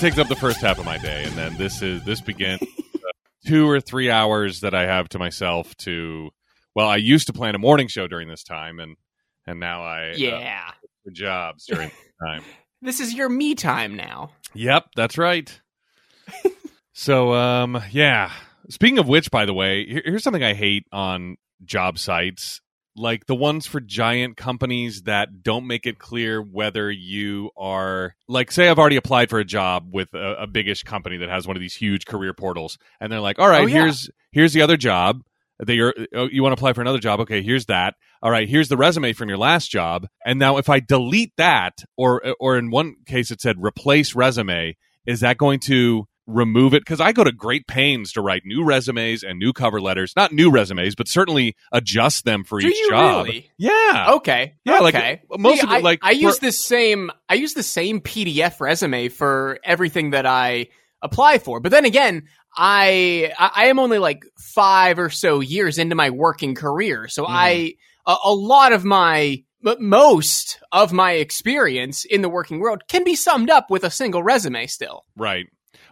takes up the first half of my day, and then this is this begins uh, two or three hours that I have to myself to. Well, I used to plan a morning show during this time, and and now I uh, Yeah. for jobs during this time. This is your me time now. Yep, that's right. so, um, yeah. Speaking of which, by the way, here- here's something I hate on job sites, like the ones for giant companies that don't make it clear whether you are, like, say, I've already applied for a job with a, a biggish company that has one of these huge career portals, and they're like, "All right, Oh, yeah. here's here's the other job." That you're, oh, you want to apply for another job? Okay, here's that. All right, here's the resume from your last job. And now, if I delete that, or or in one case it said replace resume, is that going to remove it? Because I go to great pains to write new resumes and new cover letters. Not new resumes, but certainly adjust them for Do each you job. really? Yeah. Okay. Yeah, like, okay. most See, of it, I, like, I use for- the same. I use the same PDF resume for everything that I apply for. But then again, I I I am only like five or so years into my working career, so Mm-hmm. I a, a lot of my but most of my experience in the working world can be summed up with a single resume. Still, Right.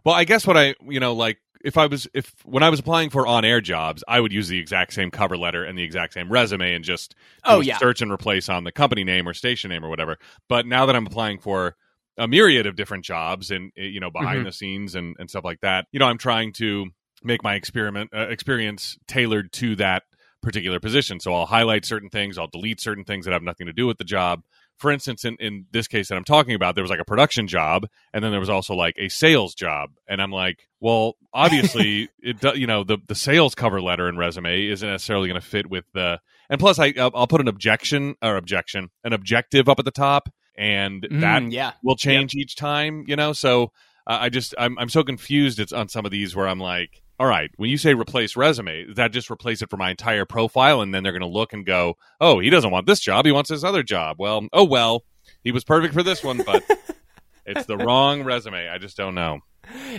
Well, I guess what I, you know, like if I was, if when I was applying for on air jobs, I would use the exact same cover letter and the exact same resume and just Oh, yeah. search and replace on the company name or station name or whatever. But now that I'm applying for a myriad of different jobs and, eh, you know, behind Mhm. the scenes and, and stuff like that, you know, I'm trying to make my experiment uh, experience tailored to that particular position. So I'll highlight certain things, I'll delete certain things that have nothing to do with the job. For instance, in, in this case that I'm talking about, there was like a production job, and then there was also like a sales job, and I'm like, well, obviously, it do, you know the the sales cover letter and resume isn't necessarily going to fit with the, and plus I I'll put an objection or objection an objective up at the top, and that Mm, yeah. will change each time, you know. So uh, I just I'm I'm so confused it's on some of these where I'm like, all right, when you say replace resume, that just replace it for my entire profile, and then they're going to look and go, oh, he doesn't want this job, he wants this other job. Well, oh well, he was perfect for this one, but it's the wrong resume. I just don't know.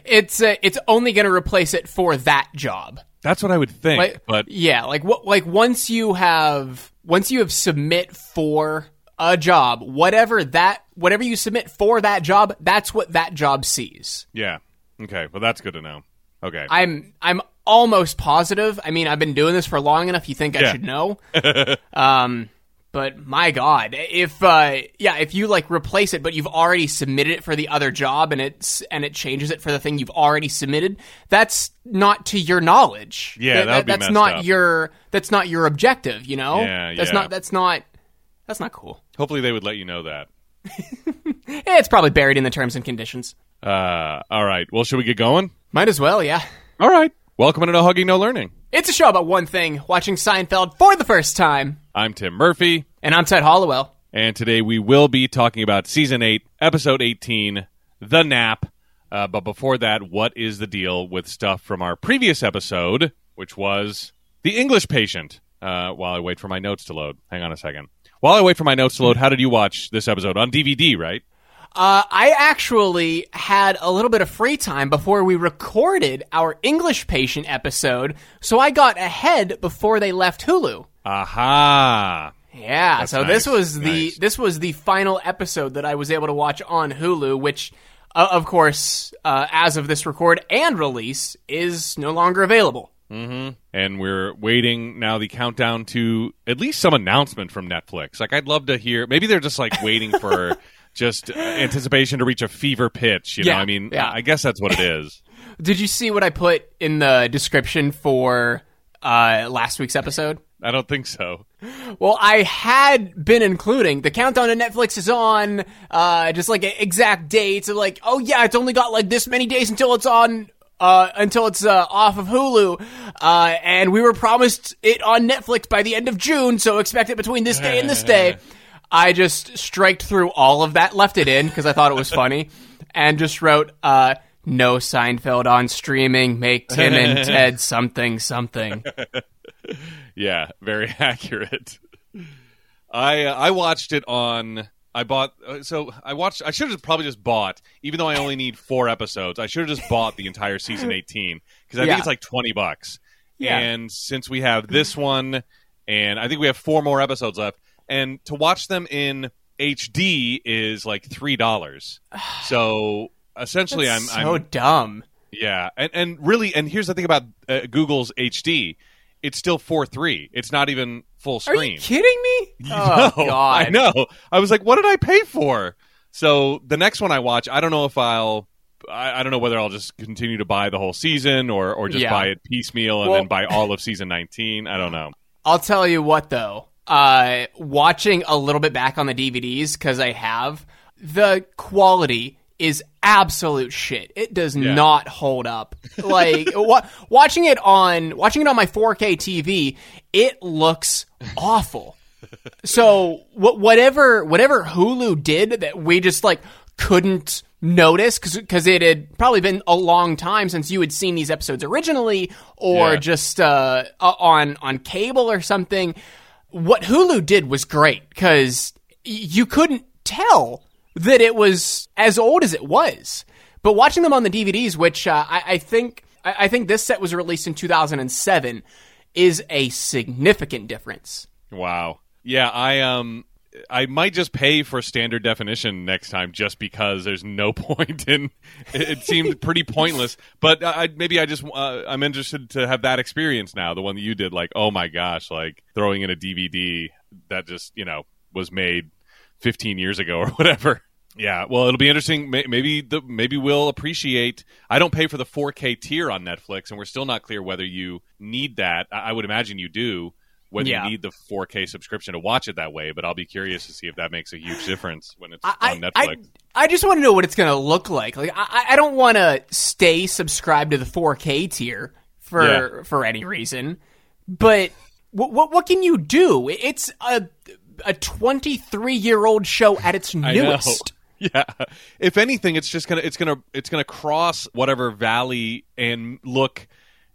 It's uh, it's only going to replace it for that job. That's what I would think, Like, but yeah, like what like once you have once you have submit for a job, whatever that whatever you submit for that job, that's what that job sees. yeah, okay, well that's good to know. Okay, I'm I'm almost positive. I mean, I've been doing this for long enough. You think I Yeah. should know? um, but my God, if uh, yeah, if you like replace it, but you've already submitted it for the other job, and it's and it changes it for the thing you've already submitted, that's not to your knowledge. Yeah, that be that's not up. your that's not your objective. You know, Yeah, that's yeah. not that's not that's not cool. hopefully they would let you know that. It's probably buried in the terms and conditions. Uh, all right, well, should we get going? Might as well, yeah. All right, welcome to No Hugging, No Learning. It's a show about one thing: watching Seinfeld for the first time. I'm Tim Murphy. And I'm Ted Hollowell. And today we will be talking about season 8, episode 18, The Nap. Uh, but before that, what is the deal with stuff from our previous episode, which was The English Patient? Uh, while I wait for my notes to load. Hang on a second. While I wait for my notes to load, how did you watch this episode? On DVD, right? Uh, I actually had a little bit of free time before we recorded our English patient episode, so I got ahead before they left Hulu. Aha. Yeah, so this was the nice. this was the final episode that I was able to watch on Hulu, which, uh, of course, uh, as of this record and release, is no longer available. And we're waiting now the countdown to at least some announcement from Netflix. Like, I'd love to hear. Maybe they're just like waiting for just uh, anticipation to reach a fever pitch. You know, I mean, yeah. I guess that's what it is. Did you see what I put in the description for uh, last week's episode? I don't think so. Well, I had been including the countdown to Netflix is on, uh, just like exact dates of like, oh yeah, it's only got like this many days until it's on, uh, until it's uh, off of Hulu, uh, and we were promised it on Netflix by the end of June, so expect it between this day and this day. I just striked through all of that, left it in because I thought it was funny, and just wrote, uh, no Seinfeld on streaming, make Tim and Ted something something. Yeah, very accurate. I uh, I watched it on. I bought uh, so I watched. I should have probably just bought, even though I only need four episodes. I should have just bought the entire season eighteen because I Yeah. think it's like twenty bucks. Yeah. And since we have this one, and I think we have four more episodes left, and to watch them in HD is like three dollars. So essentially, I'm, That's so I'm dumb. yeah, and and really, and here's the thing about uh, Google's HD, it's still four three. It's not even full screen. Are you kidding me? Oh No, God! I know. I was like, what did I pay for? So the next one I watch, I don't know if I'll. I, I don't know whether I'll just continue to buy the whole season or, or just Yeah. buy it piecemeal and Well- then buy all of season 19. I don't know. I'll tell you what though. Uh, watching a little bit back on the DVDs because I have the quality is absolute shit. It does Yeah. not hold up. Like wa- watching it on watching it on my 4K TV, it looks awful. So wh- whatever whatever Hulu did that we just like couldn't notice because it had probably been a long time since you had seen these episodes originally or Yeah. just uh, uh, on on cable or something. What Hulu did was great because you couldn't tell that it was as old as it was. But watching them on the DVDs, which uh, I, I think I, I think this set was released in 2007, is a significant difference. Wow. Yeah, I um I might just pay for standard definition next time just because there's no point in it, it seemed pretty pointless. But I maybe I just uh, I'm interested to have that experience now the one that you did like oh my gosh like throwing in a DVD that just you know was made 15 years ago or whatever. Yeah. Well it'll be interesting. Maybe the maybe we'll appreciate I don't pay for the 4K tier on Netflix and we're still not clear whether you need that. I I would imagine you do whether Yeah. you need the 4K subscription to watch it that way, but I'll be curious to see if that makes a huge difference when it's I, on Netflix. I just want to know what it's going to look like. Like I, I don't want to stay subscribed to the 4K tier for Yeah. for any reason. But what, what what can you do? It's a a 23 year old show at its I newest. Yeah. If anything, it's just gonna it's gonna it's gonna cross whatever valley and look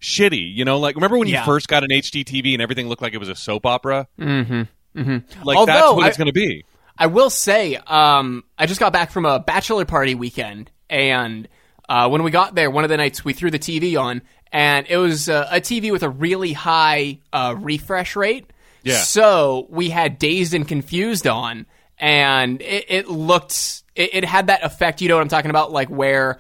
shitty. You know, like remember when Yeah. you first got an HD TV and everything looked like it was a soap opera? Mm-hmm. Mm-hmm. Like Although that's what I- it's gonna be. I will say, um, I just got back from a bachelor party weekend, and uh, when we got there, one of the nights we threw the TV on, and it was uh, a TV with a really high uh, refresh rate. Yeah. So we had Dazed and Confused on, and it, it looked, it, it had that effect. You know what I'm talking about? Like where.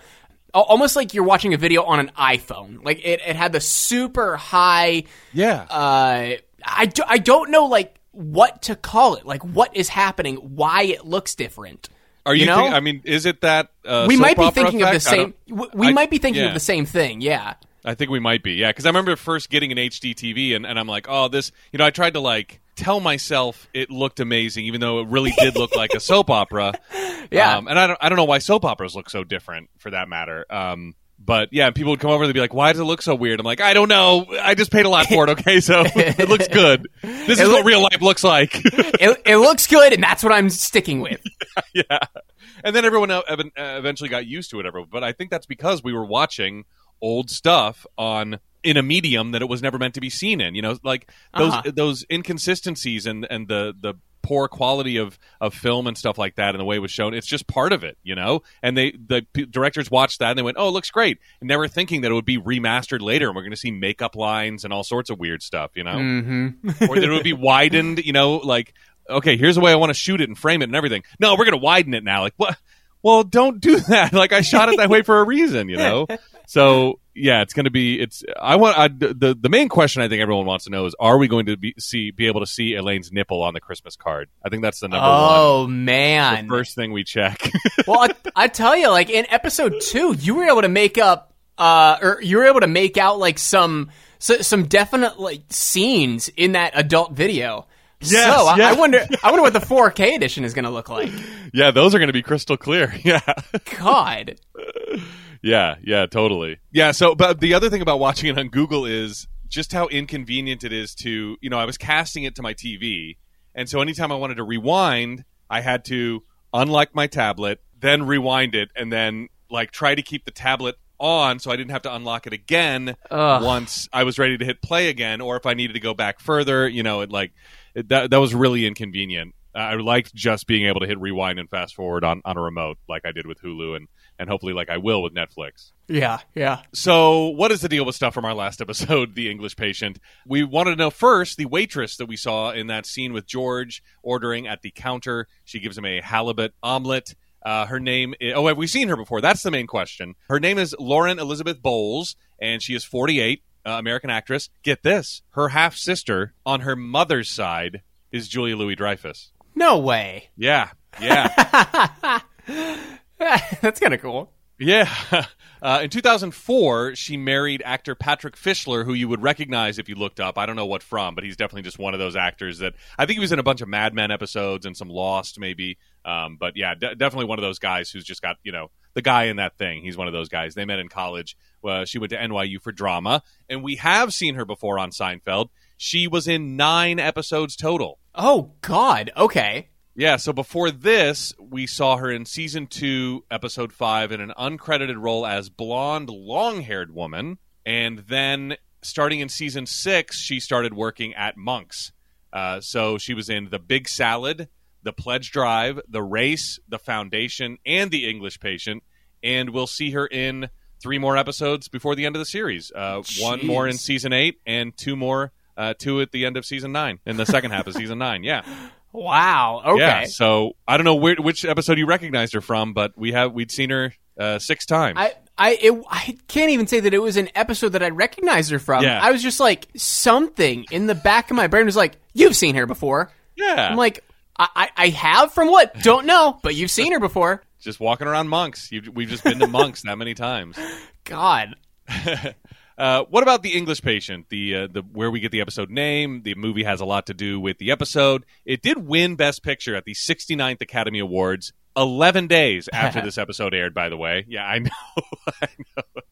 Al- Almost like you're watching a video on an iPhone. Like it, it had the super high Yeah. uh, I, do, I don't know like what to call it. Like what is happening? Why it looks different? Are you? know? think, I mean, is it that uh, we soap might be opera thinking of the same. don't- We I- might be thinking yeah. of the same thing. Yeah. I think we might be, yeah. Because I remember first getting an HD TV, and, and I'm like, oh, this. You know, I tried to like tell myself it looked amazing, even though it really did look like a soap opera. Yeah. Um, and I don't, I don't know why soap operas look so different, for that matter. Um, but yeah, people would come over and they'd be like, "Why does it look so weird?" I'm like, "I don't know. I just paid a lot for it. Okay, so it looks good. This is It what real life looks like." it, it looks good, and that's what I'm sticking with. yeah. And then everyone ev- uh, eventually got used to it. Everyone, but I think that's because we were watching old stuff on in a medium that it was never meant to be seen in. You know, like those Uh-huh. those inconsistencies and and the the poor quality of of film and stuff like that and the way it was shown it's just part of it you know and they the p- directors watched that and they went oh it looks great never thinking that it would be remastered later and we're going to see makeup lines and all sorts of weird stuff you know Mm-hmm. or that it would be widened, you know, like okay, here's the way I want to shoot it and frame it and everything. No, we're going to widen it now. Like what? Well, don't do that. Like I shot it that way for a reason, you know. So yeah, it's going to be. It's. I want I, the the main question I think everyone wants to know is: Are we going to be see be able to see Elaine's nipple on the Christmas card? I think that's the number one. Oh The man! first thing we check. well, I, I tell you, like in episode two, you were able to make up, uh, or you were able to make out like some so, some definite like scenes in that adult video. Yes, so I. I wonder, I wonder what the 4K edition is going to look like. yeah, those are going to be crystal clear. Yeah. God, Yeah, yeah, totally. Yeah, so but the other thing about watching it on Google is just how inconvenient it is to, you know, I was casting it to my TV, and so anytime I wanted to rewind, I had to unlock my tablet, then rewind it, and then like try to keep the tablet on so I didn't have to unlock it again Ugh. once I was ready to hit play again, or if I needed to go back further, you know, it like it, that that was really inconvenient. I liked just being able to hit rewind and fast forward on, on a remote like I did with Hulu and and hopefully, like I will with Netflix. Yeah, yeah. So, what is the deal with stuff from our last episode, The English Patient? We wanted to know first the waitress that we saw in that scene with George ordering at the counter. She gives him a halibut omelet. Uh, her name is, oh, have we seen her before? That's the main question. Her name is Lauren Elizabeth Bowles, and she is 48, uh, American actress. Get this her half sister on her mother's side is Julia Louis Dreyfus. No way. Yeah, yeah. That's kind of cool. Yeah. Uh, in 2004, she married actor Patrick Fischler, who you would recognize if you looked up. I don't know what from, but he's definitely just one of those actors that I think he was in a bunch of Mad Men episodes and some Lost, maybe. Um, but yeah, de- definitely one of those guys who's just got, you know, the guy in that thing. He's one of those guys. They met in college. Uh, she went to NYU for drama, and we have seen her before on Seinfeld. She was in nine episodes total. Oh, God. Okay. Yeah, so before this, we saw her in season two, episode five, in an uncredited role as blonde, long haired woman. And then starting in season six, she started working at Monk's. Uh, so she was in The Big Salad, The Pledge Drive, The Race, The Foundation, and The English Patient. And we'll see her in three more episodes before the end of the series. Uh, one more in season eight, and two more, uh, two at the end of season nine, in the second half of season nine. Yeah. Wow. Okay. Yeah, so I don't know where, which episode you recognized her from, but we have we'd seen her uh, six times. I I it, I can't even say that it was an episode that I recognized her from. Yeah. I was just like something in the back of my brain was like, "You've seen her before." yeah, I'm like, I, I, I have from what? Don't know, but you've seen her before. just walking around monks. You, we've just been to monks that many times. God. Uh, what about the English Patient? The uh, the where we get the episode name. The movie has a lot to do with the episode. It did win Best Picture at the 69th Academy Awards. Eleven days after this episode aired, by the way. Yeah, I know. I know.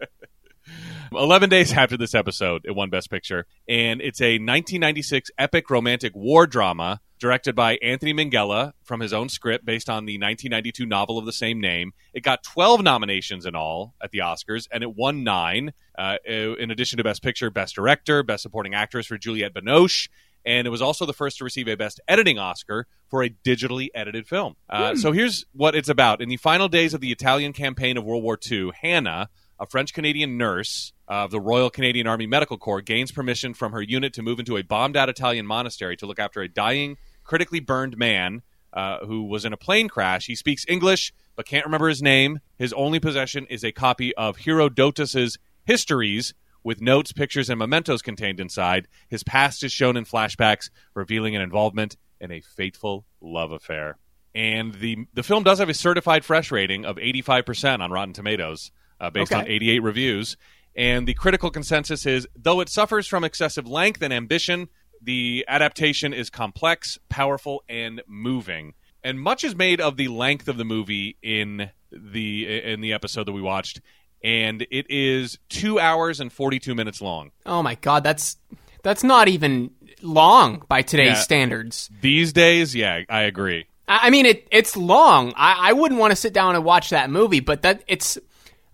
11 days after this episode, it won Best Picture. And it's a 1996 epic romantic war drama directed by Anthony Minghella from his own script based on the 1992 novel of the same name. It got 12 nominations in all at the Oscars, and it won nine. Uh, in addition to Best Picture, Best Director, Best Supporting Actress for Juliette Binoche. And it was also the first to receive a Best Editing Oscar for a digitally edited film. Uh, So here's what it's about. In the final days of the Italian campaign of World War II, Hannah, a French Canadian nurse of the Royal Canadian Army Medical Corps gains permission from her unit to move into a bombed out Italian monastery to look after a dying, critically burned man uh, who was in a plane crash. He speaks English but can't remember his name. His only possession is a copy of Herodotus's Histories with notes, pictures, and mementos contained inside. His past is shown in flashbacks, revealing an involvement in a fateful love affair. And the the film does have a certified fresh rating of 85% on Rotten Tomatoes, uh, based on 88 reviews. And the critical consensus is though it suffers from excessive length and ambition, the adaptation is complex, powerful, and moving. And much is made of the length of the movie in the in the episode that we watched, and it is two hours and 42 minutes long. Oh my God. That's that's not even long by today's Yeah. standards. These days, yeah, I agree. I I mean, it it's long. I, I wouldn't want to sit down and watch that movie, but that it's.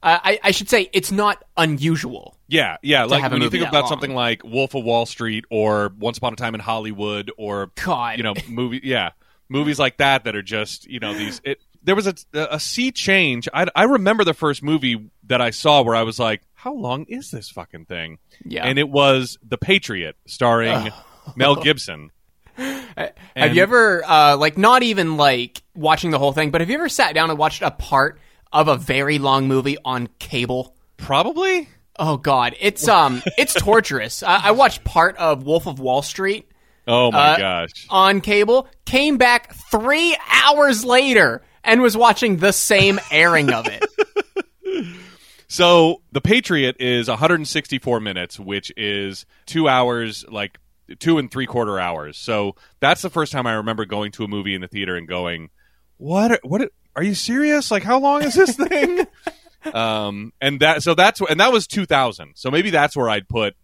Uh, I, I should say it's not unusual. Yeah, yeah. Like have when you think about long. something like Wolf of Wall Street or Once Upon a Time in Hollywood or God. you know, movie, yeah, movies like that that are just you know these. It there was a a sea change. I I remember the first movie that I saw where I was like, how long is this fucking thing? Yeah. and it was The Patriot, starring Mel Gibson. have And- you ever, uh, like, not even like watching the whole thing, but have you ever sat down and watched a part of a very long movie on cable? Probably. Oh God, it's um, it's torturous. I, I watched part of Wolf of Wall Street Oh my Uh, gosh. on cable. Came back three hours later and was watching the same airing of it. So the Patriot is 164 minutes, which is two hours, like two and three quarter hours. So that's the first time I remember going to a movie in the theater and going, "What? are- What? are- Are you serious? Like, how long is this thing?" um, and that so that's and that was 2000. So maybe that's where I'd put,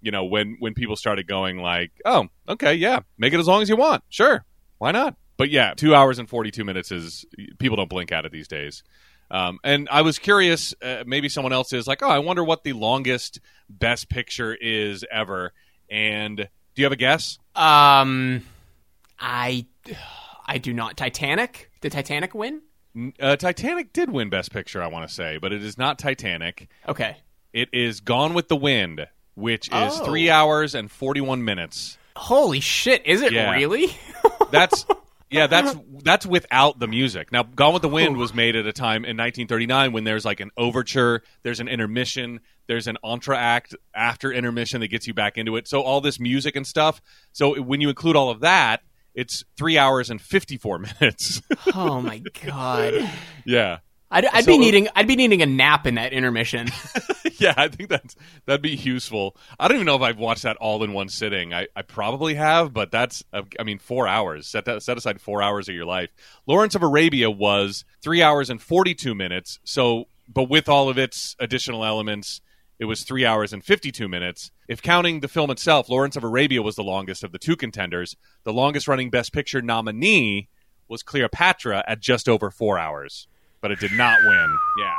you know, when when people started going like, "Oh, okay, yeah, make it as long as you want, sure, why not?" But yeah, two hours and 42 minutes is people don't blink at it these days. Um, and I was curious, uh, maybe someone else is like, oh, I wonder what the longest best picture is ever. And do you have a guess? Um, I, I do not. Titanic. Did Titanic win? Uh, Titanic did win Best Picture, I want to say, but it is not Titanic. Okay. It is Gone with the Wind, which is Oh. three hours and forty-one minutes. Holy shit! Is it Yeah. really? That's yeah, that's that's without the music. Now, Gone with the Wind was made at a time in 1939 when there's like an overture, there's an intermission, there's an entr'acte after intermission that gets you back into it. So all this music and stuff. So when you include all of that, it's three hours and 54 minutes. oh my god! yeah. I'd, I'd So- be needing I'd be needing a nap in that intermission. yeah, I think that's that'd be useful. I don't even know if I've watched that all in one sitting. I, I probably have, but that's uh, I mean four hours. Set that, set aside four hours of your life. Lawrence of Arabia was three hours and forty two minutes. So, but with all of its additional elements, it was three hours and fifty two minutes. If counting the film itself, Lawrence of Arabia was the longest of the two contenders. The longest running Best Picture nominee was Cleopatra at just over four hours, but it did not win. Yeah.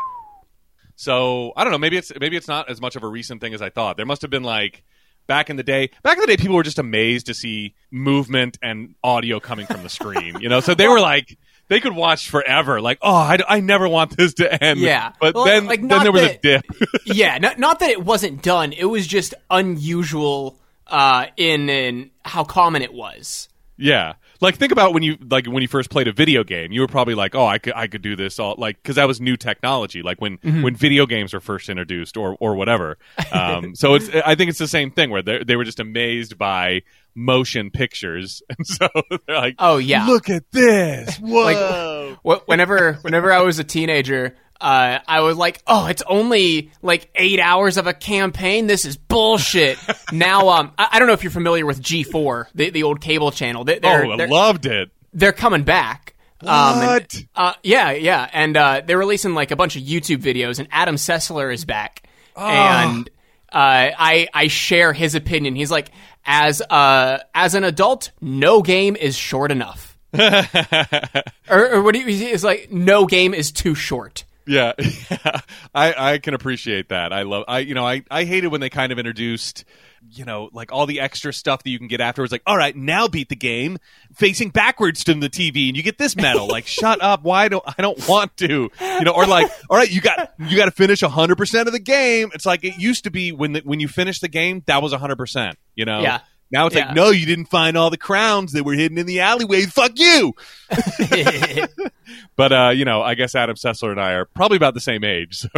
So I don't know. Maybe it's maybe it's not as much of a recent thing as I thought. There must have been like back in the day. Back in the day, people were just amazed to see movement and audio coming from the screen. You know, so they were like they could watch forever. Like, oh, I, I never want this to end. Yeah. but Well, then like, then there was that- a dip. yeah, not, not that it wasn't done. It was just unusual uh, in in how common it was. Yeah. Like think about when you like when you first played a video game, you were probably like, "Oh, I could I could do this all like cuz that was new technology, like when when video games were first introduced or or whatever." Um, so it's I think it's the same thing where they they were just amazed by motion pictures. And so they're like, Oh yeah. look at this. Whoa." Wh- whenever whenever I was a teenager, uh, I was like, "Oh, it's only like eight hours of a campaign. This is bullshit." now, um, I, I don't know if you're familiar with G4, the, the old cable channel. They, they're, oh, I loved it. they're coming back. Um, and- What? uh, yeah, yeah, and uh, they're releasing like a bunch of YouTube videos, and Adam Sessler is back, and uh, I I share his opinion. He's like, as uh as an adult, no game is short enough. or, or what do you? See? It's like no game is too short. Yeah, I I can appreciate that. I love I you know I I hated when they kind of introduced you know like all the extra stuff that you can get afterwards. Like, all right, now beat the game facing backwards to the TV, and you get this medal. like, shut up! Why don't I don't want to? You know, or like, all right, you got you got to finish hundred percent of the game. It's like it used to be when the, when you finish the game, that was hundred percent. You know. Yeah. Now it's Yeah. like, no, you didn't find all the crowns that were hidden in the alleyway. Fuck you. But uh, you know, I guess Adam Sessler and I are probably about the same age, so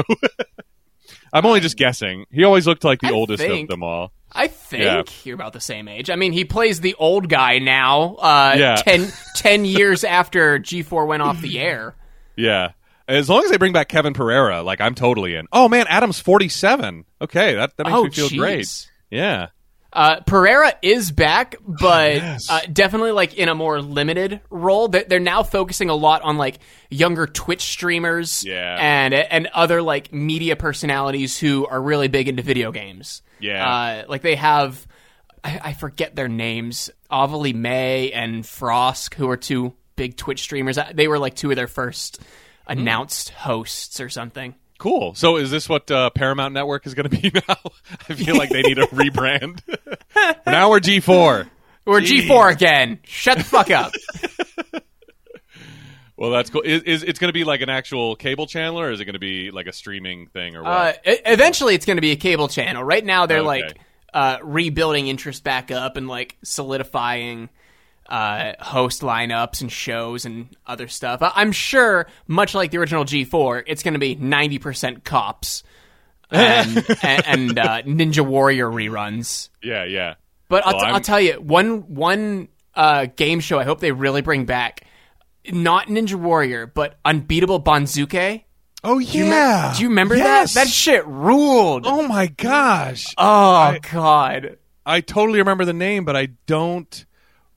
I'm only just guessing. He always looked like the I oldest of them all. I think Yeah. you're about the same age. I mean, he plays the old guy now. Uh, Yeah. 10, 10 years after G4 went off the air. Yeah. As long as they bring back Kevin Pereira, like I'm totally in. Oh man, Adam's 47. Okay, that that makes Oh, me feel jeez. great. Yeah. Uh, Pereira is back, but Yes. uh, definitely like in a more limited role. They're, they're now focusing a lot on like younger Twitch streamers, Yeah. and and other like media personalities who are really big into video games. Yeah. uh, like they have, I, I forget their names, Avalie May and Frosk, who are two big Twitch streamers. Uh, They were like two of their first announced hosts or something. Cool. So is this what uh, Paramount Network is going to be now? I feel like they need a rebrand. now we're G4. We're G4 again. Shut the fuck up. Well, that's cool. Is, is it's going to be like an actual cable channel, or is it going to be like a streaming thing, or what? Uh, e- eventually, it's going to be a cable channel. Right now, they're Okay. like uh, rebuilding interest back up and like solidifying uh, host lineups and shows and other stuff. I- I'm sure, much like the original G4, it's going to be 90% cops and, and, and uh, Ninja Warrior reruns. yeah, yeah. But I'll, t- I'll tell you one one uh, game show. I hope they really bring back. Not Ninja Warrior, but Unbeatable Banzuke. Oh yeah. Do you remember Yes. that? That shit ruled. Oh my gosh. Oh God! I totally remember the name, but I don't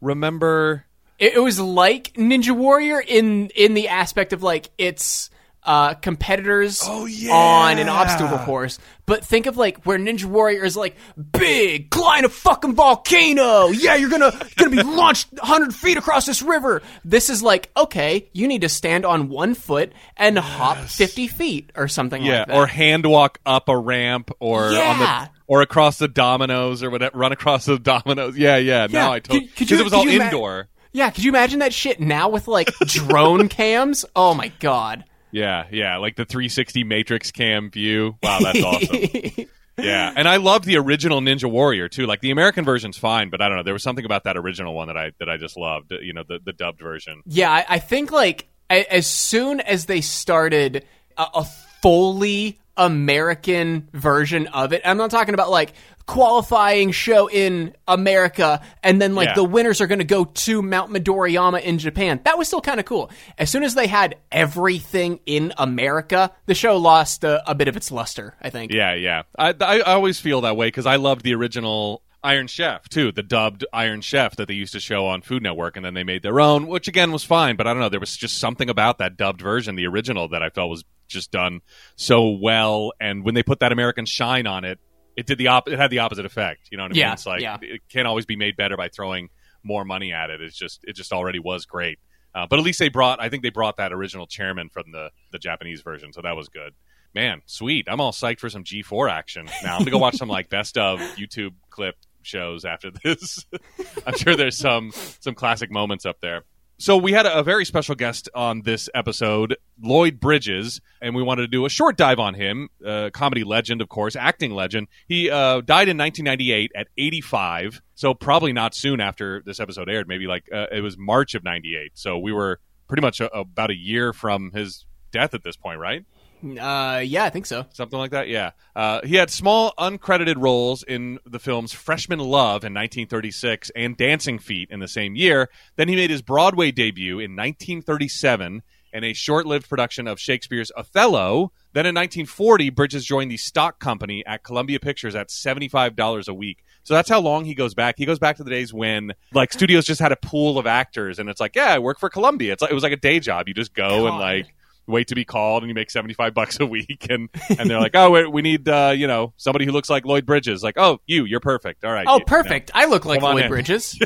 remember. It, was like Ninja Warrior in in the aspect of like it's uh, competitors Oh, yeah. on an obstacle course. But think of like where Ninja Warrior is like big, climb a fucking volcano. Yeah, you're gonna gonna be launched 100 feet across this river. This is like okay, you need to stand on one foot and hop 50 feet or something Yeah, like that. or hand walk up a ramp, or on Yeah. the or across the dominoes, or whatever. Run across the dominoes. Yeah, yeah. Yeah. No, I totally because it was all indoor. Yeah, could you imagine that shit now with like drone cams? Oh my god. Yeah, yeah, like the 360 matrix cam view. Wow, that's awesome. yeah, and I love the original Ninja Warrior too. Like the American version's fine, but I don't know. There was something about that original one that I that I just loved. Uh, you know, the the dubbed version. Yeah, I, I think like as soon as they started a, a fully American version of it, I'm not talking about like qualifying show in America and then like Yeah. the winners are going to go to Mount Midoriyama in Japan. That was still kind of cool. As soon as they had everything in America, the show lost a, a bit of its luster, I think. Yeah, yeah. I I always feel that way because I loved the original Iron Chef too, the dubbed Iron Chef that they used to show on Food Network, and then they made their own, which again was fine. But I don't know, there was just something about that dubbed version, the original, that I felt was just done so well. And when they put that American shine on it, it did the op- it had the opposite effect. You know what I Yeah, mean? It's like yeah. it can't always be made better by throwing more money at it. It's just it just already was great. Uh, but at least they brought I think they brought that original chairman from the the Japanese version, so that was good. Man, sweet. I'm all psyched for some G4 action. Now I'm gonna go watch some like best of YouTube clip shows after this. I'm sure there's some some classic moments up there. So we had a, a very special guest on this episode, Lloyd Bridges, and we wanted to do a short dive on him. Uh, comedy legend, of course, acting legend. He uh, died in 1998 at 85, so probably not soon after this episode aired. Maybe like uh, it was March of 98. So we were pretty much a, about a year from his death at this point, right? Uh, yeah, I think so. Something like that, yeah. Uh, he had small, uncredited roles in the films Freshman Love in 1936 and Dancing Feet in the same year. Then he made his Broadway debut in 1937 in a short lived production of Shakespeare's Othello. Then in 1940, Bridges joined the stock company at Columbia Pictures at $75 a week. So that's how long he goes back. He goes back to the days when like studios just had a pool of actors and it's like, yeah, I work for Columbia. It's like, it was like a day job. You just go and like wait to be called and you make 75 bucks a week and and they're like oh we, need uh, you know somebody who looks like lloyd bridges like oh you you're perfect all right Oh, You- perfect. I look like Lloyd in. Bridges.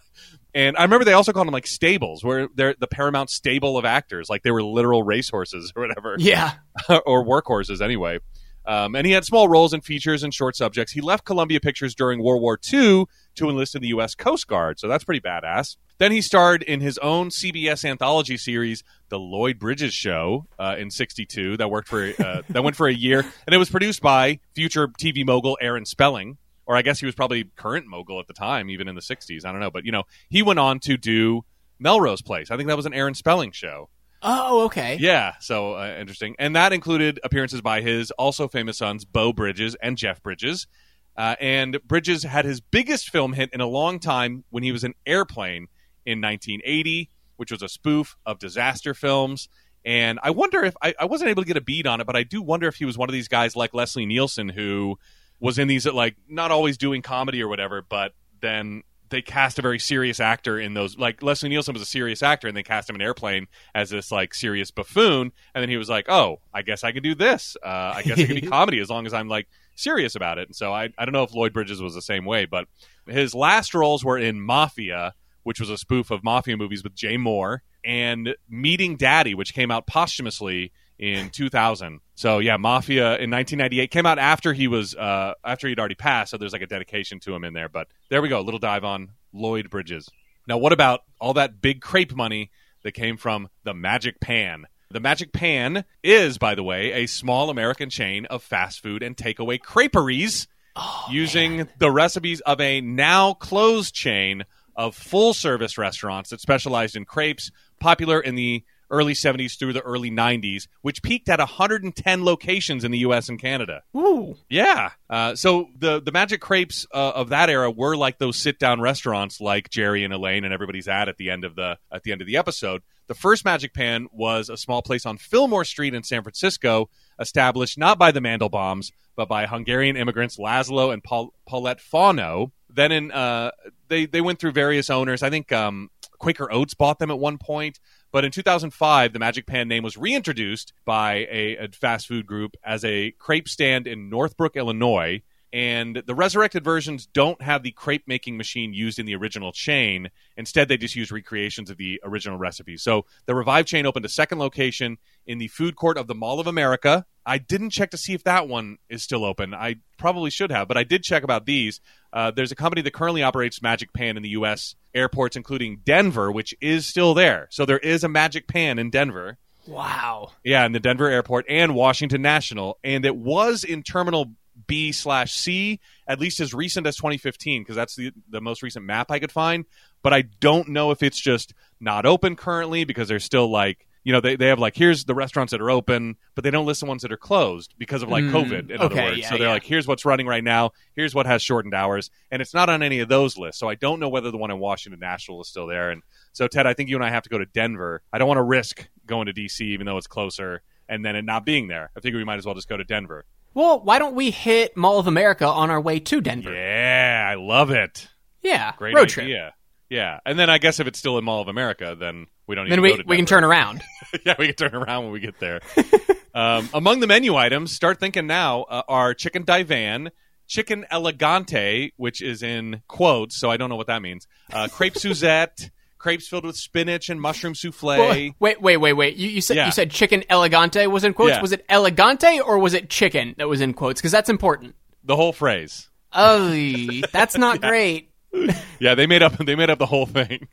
and i remember they also called them like stables where they're the paramount stable of actors like they were literal racehorses or whatever yeah. or workhorses anyway. Um, and he had small roles in features and short subjects. He left Columbia Pictures during World War II to enlist in the U.S. Coast Guard, so that's pretty badass. Then he starred in his own CBS anthology series, The Lloyd Bridges Show, uh, in '62. That worked for uh, that went for a year, and it was produced by future TV mogul Aaron Spelling, or I guess he was probably current mogul at the time, even in the '60s. I don't know, but you know, he went on to do Melrose Place. I think that was an Aaron Spelling show. Oh, okay. Yeah, so uh, interesting. And that included appearances by his also famous sons, Beau Bridges and Jeff Bridges. Uh, and Bridges had his biggest film hit in a long time when he was in Airplane in 1980, which was a spoof of disaster films. And I wonder if I, I wasn't able to get a beat on it, but I do wonder if he was one of these guys like Leslie Nielsen who was in these like not always doing comedy or whatever, but then they cast a very serious actor in those. Like Leslie Nielsen was a serious actor, and they cast him in Airplane as this like serious buffoon, and then he was like, "Oh, I guess I can do this. Uh, I guess it can be comedy as long as I'm like serious about it." And so I I don't know if Lloyd Bridges was the same way, but his last roles were in Mafia, which was a spoof of mafia movies with Jay Mohr, and Meeting Daddy, which came out posthumously in 2000. So yeah, Mafia in 1998 came out after he was uh, after he'd already passed. So there's like a dedication to him in there. But there we go, a little dive on Lloyd Bridges. Now, what about all that big crepe money that came from the Magic Pan? The Magic Pan is, by the way, a small American chain of fast food and takeaway creperies using the recipes of a now closed chain of full service restaurants that specialized in crepes, popular in the early 70s through the early 90s, which peaked at 110 locations in the US and Canada. Ooh. Yeah. Uh, so the the magic crepes uh, of that era were like those sit down restaurants like Jerry and Elaine and everybody's at at the end of the at the end of the episode. The first Magic Pan was a small place on Fillmore Street in San Francisco, established not by the Mandelbaums but by Hungarian immigrants Laszlo and Paul, Paulette Fono. Then in uh, they they went through various owners. I think um, Quaker Oats bought them at one point. But in 2005, the Magic Pan name was reintroduced by a, a fast food group as a crepe stand in Northbrook, Illinois. and the resurrected versions don't have the crepe making machine used in the original chain. Instead, they just use recreations of the original recipes. So the revived chain opened a second location in the food court of the Mall of America. I didn't check to see if that one is still open. I probably should have, but I did check about these. Uh, there's a company that currently operates Magic Pan in the U.S. airports, including Denver, which is still there. So there is a Magic Pan in Denver. Wow. Yeah, in the Denver airport and Washington National, and it was in Terminal B slash C at least as recent as 2015 because that's the the most recent map I could find. But I don't know if it's just not open currently because they're still like you know they, they have like here's the restaurants that are open, but they don't list the ones that are closed because of like Mm, COVID. In other words, yeah, so they're yeah. like here's what's running right now, here's what has shortened hours, and it's not on any of those lists. So I don't know whether the one in Washington National is still there. And so Ted, I think you and I have to go to Denver. I don't want to risk going to DC even though it's closer. And then it not being there, I figure we might as well just go to Denver. Well, why don't we hit Mall of America on our way to Denver? Yeah, I love it. Yeah, Great road trip. idea. Yeah, and then I guess if it's still in Mall of America, then we don't. Need Then to we go to we can turn around. yeah, we can turn around when we get there. um, among the menu items, start thinking now uh, are chicken divan, chicken elegante, which is in quotes, so I don't know what that means. Uh, crepe Suzette, crepes filled with spinach and mushroom souffle. Well, wait, wait, wait, wait. You, you said Yeah. you said chicken elegante was in quotes. Yeah. Was it elegante or was it chicken that was in quotes? Because that's important. the whole phrase. Oh, that's not great. Yeah, they made up. They made up the whole thing.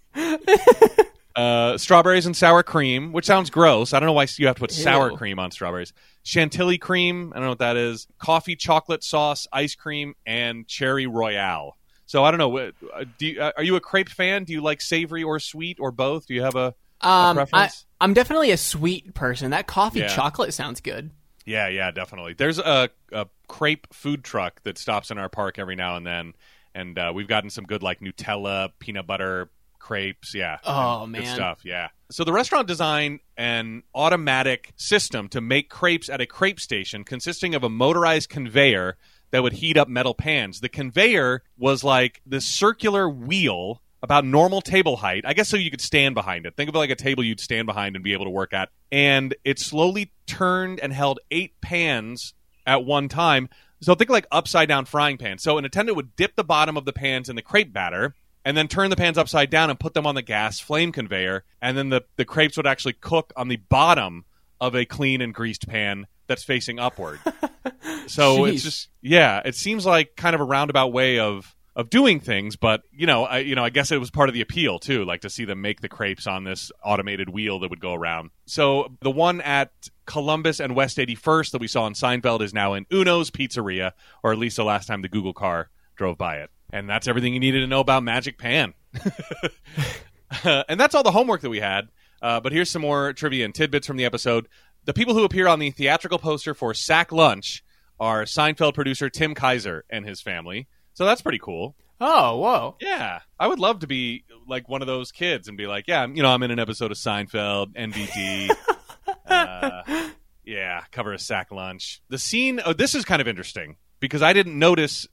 Uh, strawberries and sour cream, which sounds gross. I don't know why you have to put sour cream on strawberries. Chantilly cream. I don't know what that is. Coffee, chocolate sauce, ice cream, and cherry royale. So I don't know. uh, Do you, uh, are you a crepe fan? Do you like savory or sweet or both? Do you have a, a Um, I, preference? I'm definitely a sweet person. That coffee Yeah. chocolate sounds good. Yeah, yeah, definitely. There's a, a crepe food truck that stops in our park every now and then, and uh, we've gotten some good like Nutella, peanut butter crepes. Yeah. Oh, Good man. stuff. Yeah. So the restaurant designed an automatic system to make crepes at a crepe station, consisting of a motorized conveyor that would heat up metal pans. The conveyor was like this circular wheel about normal table height. I guess so you could stand behind it. Think of it like a table you'd stand behind and be able to work at. And it slowly turned and held eight pans at one time. So think like upside down frying pans. So an attendant would dip the bottom of the pans in the crepe batter and then turn the pans upside down and put them on the gas flame conveyor. And then the, the crepes would actually cook on the bottom of a clean and greased pan that's facing upward. so it's just yeah, it seems like kind of a roundabout way of of doing things, but you know, I you know, I guess it was part of the appeal too, like to see them make the crepes on this automated wheel that would go around. So the one at Columbus and West 81st that we saw in Seinfeld is now in Uno's Pizzeria, or at least the last time the Google car drove by it. And that's everything you needed to know about Magic Pan. and that's all the homework that we had. Uh, but here's some more trivia and tidbits from the episode. The people who appear on the theatrical poster for Sack Lunch are Seinfeld producer Tim Kaiser and his family. So that's pretty cool. Oh, whoa. Yeah, I would love to be like one of those kids and be like, yeah, I'm- you know, I'm in an episode of Seinfeld, NBD. uh, yeah, cover a sack lunch. The scene. Oh, this is kind of interesting because I didn't notice.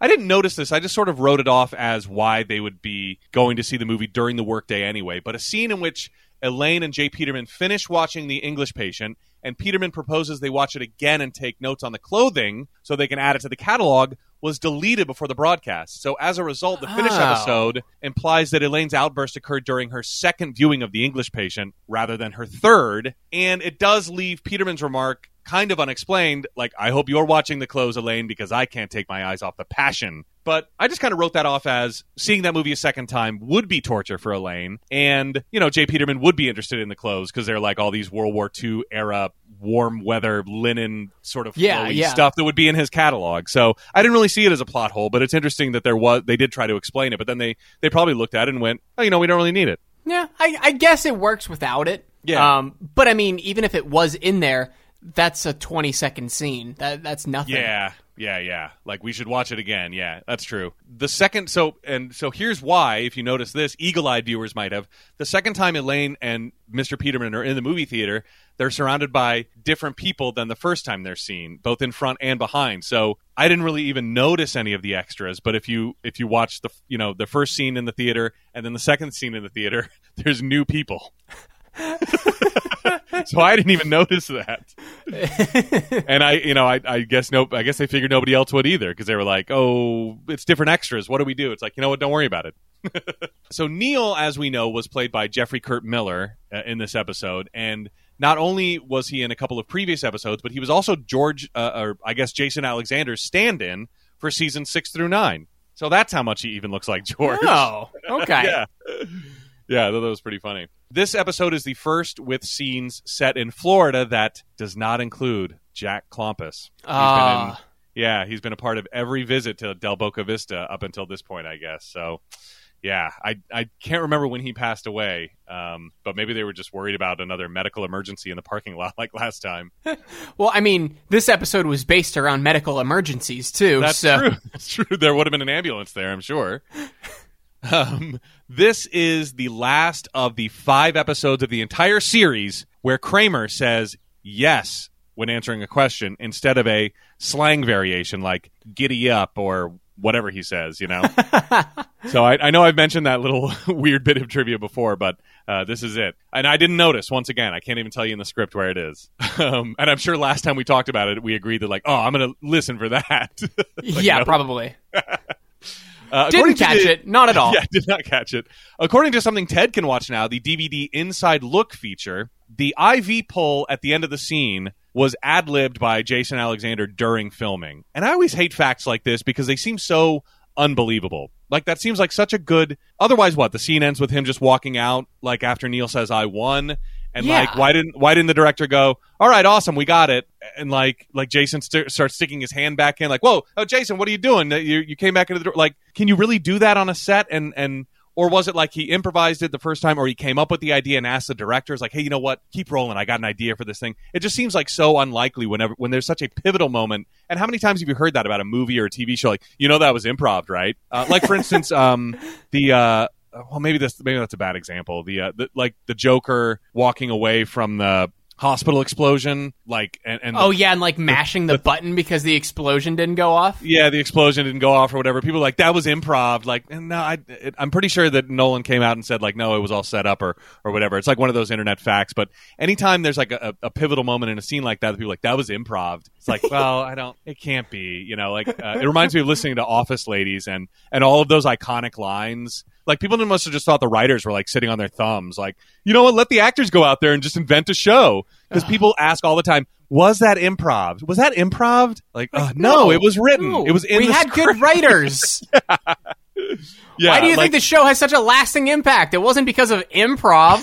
I didn't notice this. I just sort of wrote it off as why they would be going to see the movie during the workday anyway. But a scene in which Elaine and J. Peterman finish watching The English Patient, and Peterman proposes they watch it again and take notes on the clothing so they can add it to the catalog, was deleted before the broadcast. So as a result, the finish Oh. episode implies that Elaine's outburst occurred during her second viewing of The English Patient rather than her third, and it does leave Peterman's remark kind of unexplained. Like, I hope you're watching the clothes, Elaine, because I can't take my eyes off the passion. But I just kind of wrote that off as seeing that movie a second time would be torture for Elaine. And, you know, J. Peterman would be interested in the clothes because they're like all these World War II era warm weather linen sort of Yeah, yeah. stuff that would be in his catalog. So I didn't really see it as a plot hole, but it's interesting that there was they did try to explain it, but then they they probably looked at it and went, oh, you know, we don't really need it. Yeah, I, I guess it works without it. Yeah. Um, but I mean, even if it was in there, that's a 20 second scene. That that's nothing. Yeah, yeah, yeah. Like we should watch it again. Yeah, that's true. The second, so and so here's why. If you notice this, eagle-eyed viewers might have the second time Elaine and Mr. Peterman are in the movie theater. They're surrounded by different people than the first time they're seen, both in front and behind. So I didn't really even notice any of the extras. But if you if you watch the you know the first scene in the theater and then the second scene in the theater, there's new people. so I didn't even notice that. and I, you know, I, I guess no, I guess they figured nobody else would either because they were like, "Oh, it's different extras. What do we do?" It's like, you know what? Don't worry about it. so Neil, as we know, was played by Jeffrey Kurt Miller uh, in this episode, and not only was he in a couple of previous episodes, but he was also George, uh, or I guess Jason Alexander's stand-in for season six through nine. So that's how much he even looks like George. Oh, okay. yeah. Yeah, that was pretty funny. This episode is the first with scenes set in Florida that does not include Jack Klompus. He's in- Ah. yeah, he's been a part of every visit to Del Boca Vista up until this point, I guess. So, yeah, I I can't remember when he passed away, um, but maybe they were just worried about another medical emergency in the parking lot like last time. Well, I mean, this episode was based around medical emergencies too. That's so true. That's true. There would have been an ambulance there, I'm sure. Um, this is the last of the five episodes of the entire series where Kramer says yes when answering a question instead of a slang variation like giddy up or whatever he says, you know? so I, I know I've mentioned that little weird bit of trivia before, but uh, this is it. And I didn't notice, once again, I can't even tell you in the script where it is. Um, and I'm sure last time we talked about it, we agreed that, like, oh, I'm going to listen for that. Like, yeah, probably Uh, didn't catch the- it. Not at all. Yeah, did not catch it. According to something Ted can watch now, the DVD Inside Look feature, the IV pull at the end of the scene was ad libbed by Jason Alexander during filming. And I always hate facts like this because they seem so unbelievable. Like that seems like such a good. Otherwise, what the scene ends with him just walking out like after Neil says I won. And Yeah. like, why didn't why didn't the director go? All right, awesome, we got it. And like, like Jason st- starts sticking his hand back in, like, whoa, oh Jason, what are you doing? You you came back into the door. Like, can you really do that on a set? And and or was it like he improvised it the first time, or he came up with the idea and asked the directors, like, hey, you know what? Keep rolling. I got an idea for this thing. It just seems like so unlikely whenever when there's such a pivotal moment. And how many times have you heard that about a movie or a TV show? Like, you know, that was improv, right? Uh, like for instance, um, the uh, well, maybe this maybe that's a bad example. The, uh, the like the Joker walking away from the hospital explosion, like and, and Oh yeah, and like mashing the button because the explosion didn't go off. yeah, the explosion didn't go off or whatever. People were like that was improv. Like, no, I, it, I'm pretty sure that Nolan came out and said like, no, it was all set up or or whatever. It's like one of those internet facts. But anytime there's like a, a pivotal moment in a scene like that, that people are like that was improv. It's like, well, I don't. It can't be. You know, like uh, it reminds me of listening to Office Ladies and and all of those iconic lines. Like people must have just thought the writers were like sitting on their thumbs, like, you know what? Let the actors go out there and just invent a show. Because people ask all the time, was that improv? Was that improv? Like, uh, no, it was written. No. It was in we had script. good writers. Yeah, Why do you like, think the show has such a lasting impact? It wasn't because of improv.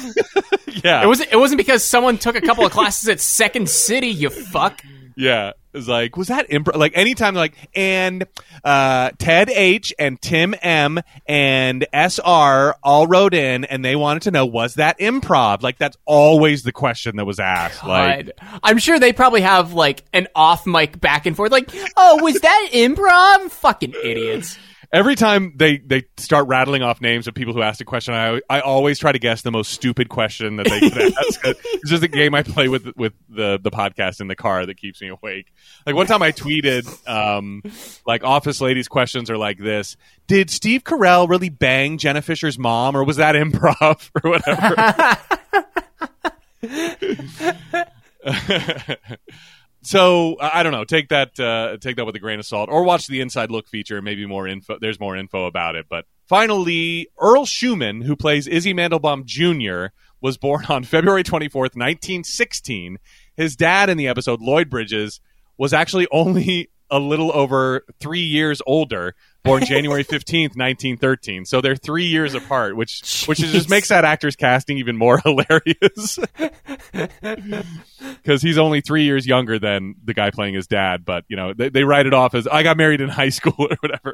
Yeah, It was. It wasn't because someone took a couple of classes at Second City. You fuck. Yeah, it's like was that improv? Like anytime, like and uh, Ted H and Tim M and SR all wrote in, and they wanted to know was that improv? Like that's always the question that was asked. Like, I'm sure they probably have like an off mic back and forth. Like, oh, was that improv? Fucking idiots. Every time they they start rattling off names of people who asked a question, I I always try to guess the most stupid question that they could ask. It's just a game I play with with the the podcast in the car that keeps me awake. Like one time I tweeted, um, like Office Ladies questions are like this: Did Steve Carell really bang Jenna Fischer's mom, or was that improv or whatever? so I don't know. Take that uh, take that with a grain of salt, or watch the Inside Look feature. Maybe more info. There's more info about it. But finally, Earl Schumann, who plays Izzy Mandelbaum Jr., was born on February 24th, 1916. His dad in the episode, Lloyd Bridges, was actually only a little over three years older, born January 15th, 1913. So they're three years apart, which which is- just makes that actor's casting even more hilarious. Because he's only three years younger than the guy playing his dad, but you know they, they write it off as I got married in high school or whatever.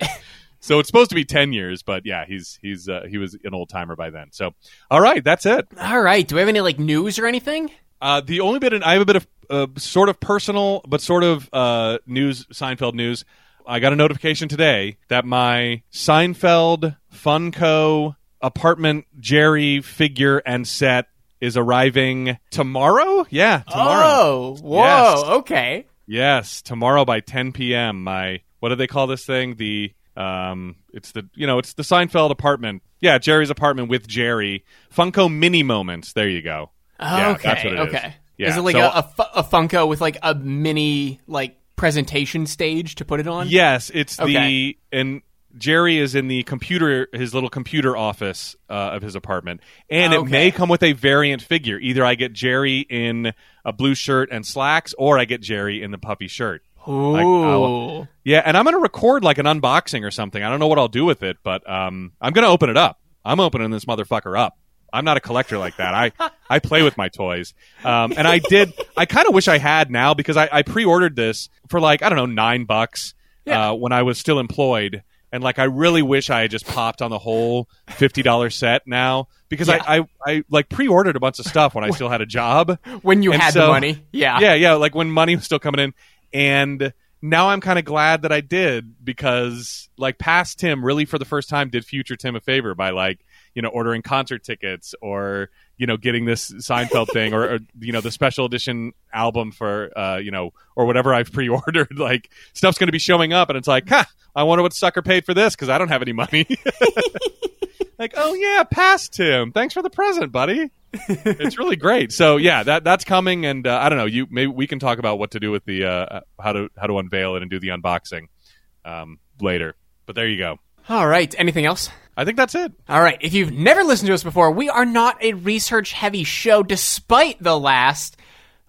So it's supposed to be ten years, but yeah, he's he's uh, he was an old timer by then. So all right, that's it. All right. Do we have any like news or anything? Uh, the only bit I have a bit of uh, sort of personal, but sort of uh, news Seinfeld news. I got a notification today that my Seinfeld Funko apartment Jerry figure and set is arriving tomorrow. Yeah, tomorrow. Oh, whoa. Yes. Okay. Yes, tomorrow by 10 p.m. My what do they call this thing? The um, it's the you know it's the Seinfeld apartment. Yeah, Jerry's apartment with Jerry. Funko mini moments. There you go. Yeah, okay, that's what it is. okay. Yeah, Is it like so- a, a Funko with like a mini like presentation stage to put it on? Yes, it's Okay. the and Jerry is in the computer, his little computer office uh, of his apartment, and it may come with a variant figure. Either I get Jerry in a blue shirt and slacks, or I get Jerry in the puffy shirt. Ooh. I'll- Yeah, and I'm going to record like an unboxing or something. I don't know what I'll do with it, but um, I'm going to open it up. I'm opening this motherfucker up. I'm not a collector like that. I I play with my toys, um, and I did. I kind of wish I had now because I, I pre-ordered this for like I don't know nine bucks Yeah. uh, when I was still employed, and like I really wish I had just popped on the whole fifty dollar set now because Yeah. I, I I like pre-ordered a bunch of stuff when I still had a job. when you And had the so- money. Yeah. yeah, yeah, like when money was still coming in, and now I'm kind of glad that I did because like past Tim really for the first time did future Tim a favor by like you know ordering concert tickets or you know getting this Seinfeld thing or, or you know the special edition album for uh you know or whatever I've pre-ordered like stuff's going to be showing up and it's like ha I wonder what sucker paid for this because I don't have any money. like oh yeah, past Tim, thanks for the present, buddy it's really great. So yeah, that that's coming, and uh, I don't know. You maybe we can talk about what to do with the uh, how to how to unveil it and do the unboxing um, later. But there you go. All right. Anything else? I think that's it. All right. If you've never listened to us before, we are not a research heavy show, despite the last,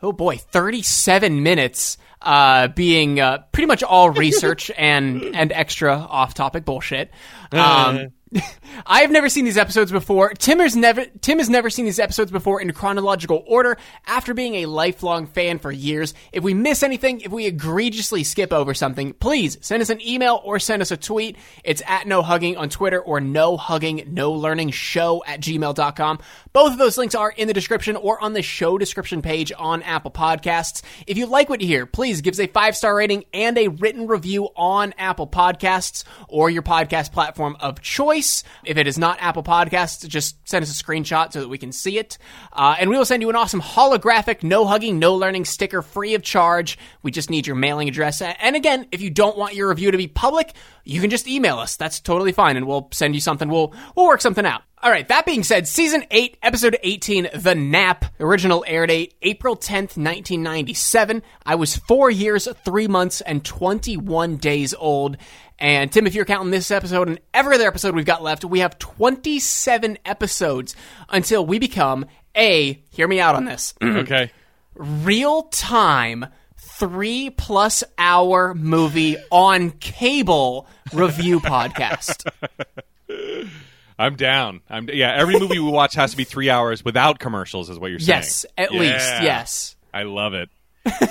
oh boy, 37 minutes uh, being uh, pretty much all research and, and extra off topic bullshit. Um, I have never seen these episodes before. Tim has never Tim has never seen these episodes before in chronological order. After being a lifelong fan for years, if we miss anything, if we egregiously skip over something, please send us an email or send us a tweet. It's at no hugging on Twitter or no hugging no learning show at gmail.com. Both of those links are in the description or on the show description page on Apple Podcasts. If you like what you hear, please give us a five star rating and a written review on Apple Podcasts or your podcast platform of choice. If it is not Apple Podcasts, just send us a screenshot so that we can see it. Uh, and we will send you an awesome holographic, no hugging, no learning sticker free of charge. We just need your mailing address. And again, if you don't want your review to be public, you can just email us. That's totally fine, and we'll send you something. We'll we'll work something out. All right. That being said, season eight, episode eighteen, the Nap. Original air date April tenth, nineteen ninety seven. I was four years, three months, and twenty one days old. And Tim, if you're counting this episode and every other episode we've got left, we have 27 episodes until we become a, hear me out on this, Okay. real time three plus hour movie on cable review podcast. I'm down. I'm yeah. Every movie we watch has to be three hours without commercials, is what you're saying. Yes, at Yeah. least, yes. I love it.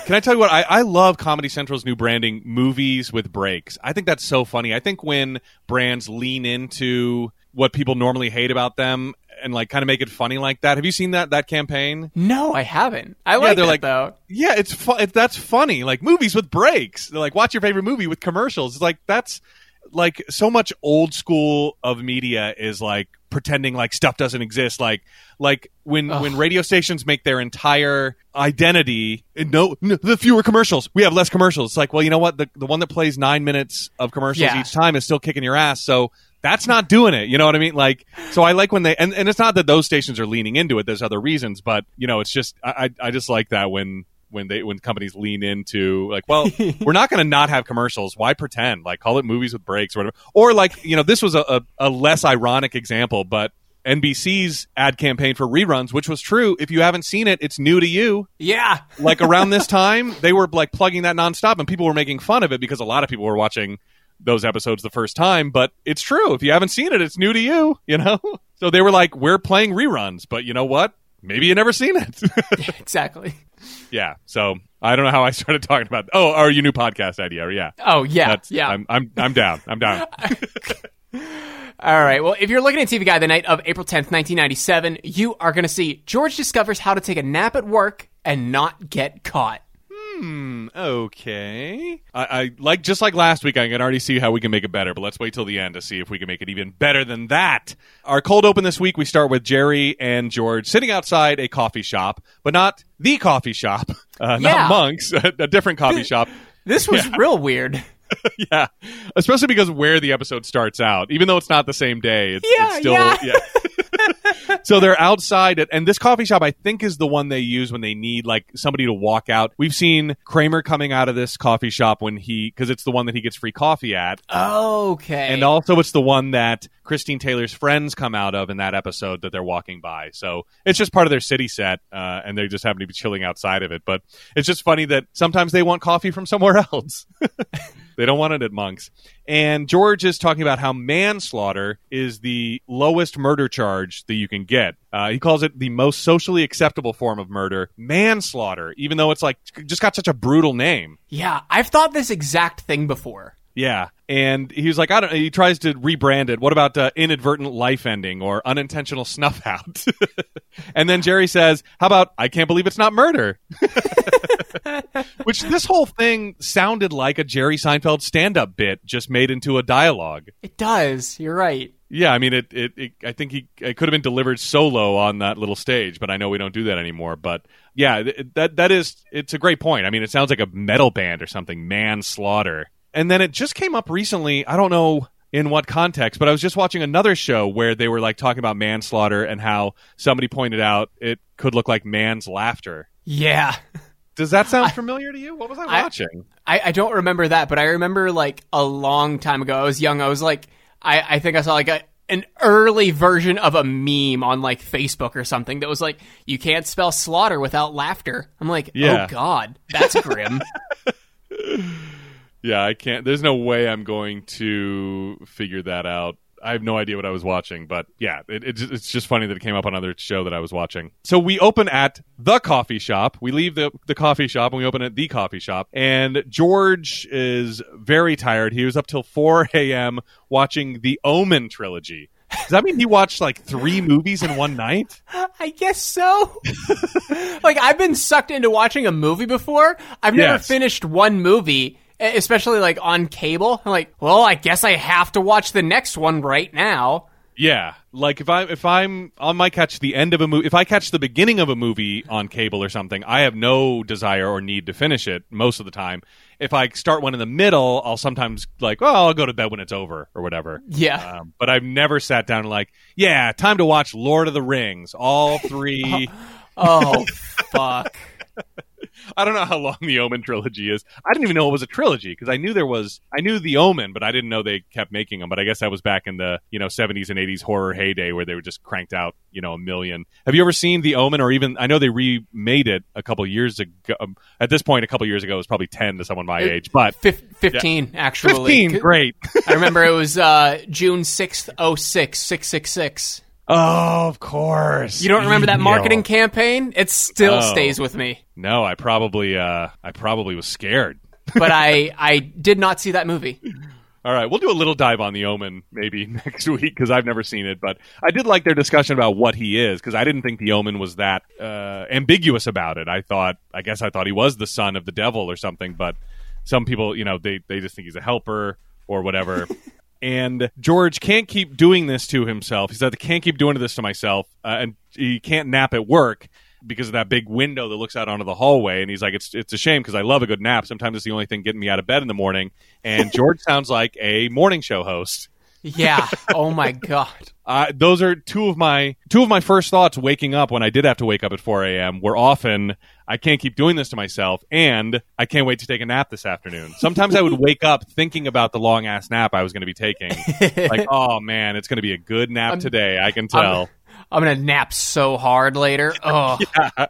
Can I tell you what? I, I love Comedy Central's new branding, movies with breaks. I think that's so funny. I think when brands lean into what people normally hate about them and like kind of make it funny like that. Have you seen that that campaign? No, I haven't. I like they're like- though. Yeah, it's fu- that's funny. Like movies with breaks. They're like watch your favorite movie with commercials. It's like that's like so much old school of media is like pretending like stuff doesn't exist. Like like when when radio stations make their entire identity no, no the fewer commercials. We have less commercials. It's like well you know what the the one that plays nine minutes of commercials Yeah. each time is still kicking your ass. So. That's not doing it. You know what I mean? Like, so I like when they, and, and it's not that those stations are leaning into it. There's other reasons, but you know, it's just, I I just like that when, when they, when companies lean into like, well, we're not going to not have commercials. Why pretend? Like, call it movies with breaks or whatever. Or like, you know, this was a, a, a less ironic example, but NBC's ad campaign for reruns, which was true. If you haven't seen it, it's new to you. Yeah. Like around this time, they were like plugging that nonstop, and people were making fun of it because a lot of people were watching those episodes the first time. But it's true. If you haven't seen it, it's new to you. You know. So they were like, "We're playing reruns," but you know what? Maybe you never seen it. Exactly. yeah. So I don't know how I started talking about. Oh, our your new podcast idea. Yeah. Oh yeah, That's, yeah. I'm I'm I'm down. I'm down. All right. Well, if you're looking at TV Guide the night of April 10th, 1997, you are going to see George discovers how to take a nap at work and not get caught. Okay. I, I like just like last week. I can already see how we can make it better, but let's wait till the end to see if we can make it even better than that. Our cold open this week, we start with Jerry and George sitting outside a coffee shop, but not the coffee shop, uh, Yeah. not Monks, a different coffee shop. This was real weird. yeah, especially because where the episode starts out, even though it's not the same day, it's, Yeah, it's still yeah. So they're outside, at, and this coffee shop I think is the one they use when they need like somebody to walk out. We've seen Kramer coming out of this coffee shop when he because it's the one that he gets free coffee at, Okay. and also it's the one that Christine Taylor's friends come out of in that episode that they're walking by. So it's just part of their city set, uh, and they just happen to be chilling outside of it. But it's just funny that sometimes they want coffee from somewhere else. they don't want it at Monk's. And George is talking about how manslaughter is the lowest murder charge that you can get. Uh, he calls it the most socially acceptable form of murder, manslaughter, even though it's like just got such a brutal name. yeah, I've thought this exact thing before. Yeah, and he was like, I don't. He tries to rebrand it. What about uh, inadvertent life ending or unintentional snuff out? and then Jerry says, "How about I can't believe it's not murder?" Which this whole thing sounded like a Jerry Seinfeld stand-up bit just made into a dialogue. It does. You're right. Yeah, I mean, it. It. it I think he it could have been delivered solo on that little stage, but I know we don't do that anymore. But yeah, th- that that is. It's a great point. I mean, it sounds like a metal band or something. Manslaughter. And then it just came up recently. I don't know in what context, but I was just watching another show where they were like talking about manslaughter and how somebody pointed out it could look like man's laughter. Yeah. Does that sound familiar to you? What was I I- watching? I, I don't remember that, but I remember like a long time ago. I was young. I was like, I, I think I saw like a an early version of a meme on like Facebook or something that was like, you can't spell slaughter without laughter. I'm like, oh, Yeah. oh god, that's grim. yeah, I can't. There's no way I'm going to figure that out. I have no idea what I was watching, but yeah, it, it, it's just funny that it came up on another show that I was watching. So we open at the coffee shop. We leave the, the coffee shop and we open at the coffee shop. And George is very tired. He was up till 4 a.m. watching the Omen trilogy. Does that mean he watched like three movies in one night? I guess so. like I've been sucked into watching a movie before. I've never Yes. finished one movie, especially like on cable. I'm like, well, I guess I have to watch the next one right now. Yeah, like if I if I'm I might catch the end of a movie. If I catch the beginning of a movie on cable or something, I have no desire or need to finish it most of the time. If I start one in the middle, I'll sometimes like, oh, I'll go to bed when it's over or whatever. Yeah. Um, but I've never sat down and like, yeah, time to watch Lord of the Rings, all three. Oh fuck. I don't know how long the Omen trilogy is. I didn't even know it was a trilogy because I knew there was. I knew the Omen, but I didn't know they kept making them. But I guess that was back in the you know seventies and eighties horror heyday where they were just cranked out you know a million. Have you ever seen the Omen or even? I know they remade it a couple years ago. Um, At this point, a couple years ago, it was probably ten to someone my It- age, but. Fif- 15 actually. Fifteen, great. I remember it was uh, June 6th, 06, 666. Oh, of course. You don't remember that marketing campaign? It still Oh. stays with me. No, I probably, uh, I probably was scared. But I, I did not see that movie. All right, we'll do a little dive on the Omen maybe next week because I've never seen it. But I did like their discussion about what he is because I didn't think the Omen was that uh, ambiguous about it. I thought, I guess, I thought he was the son of the devil or something. But some people, you know, they they just think he's a helper or whatever. and George can't keep doing this to himself. He said, "I can't keep doing this to myself," uh, and he can't nap at work because of that big window that looks out onto the hallway. And he's like, "It's it's a shame because I love a good nap. Sometimes it's the only thing getting me out of bed in the morning." And George sounds like a morning show host. Yeah. Oh my god. Uh, those are two of my two of my first thoughts waking up when I did have to wake up at 4 a.m. Were often I can't keep doing this to myself, and I can't wait to take a nap this afternoon. Sometimes I would wake up thinking about the long ass nap I was going to be taking, like, oh man, it's going to be a good nap today. I can tell. I'm gonna nap so hard later. Oh, yeah, have,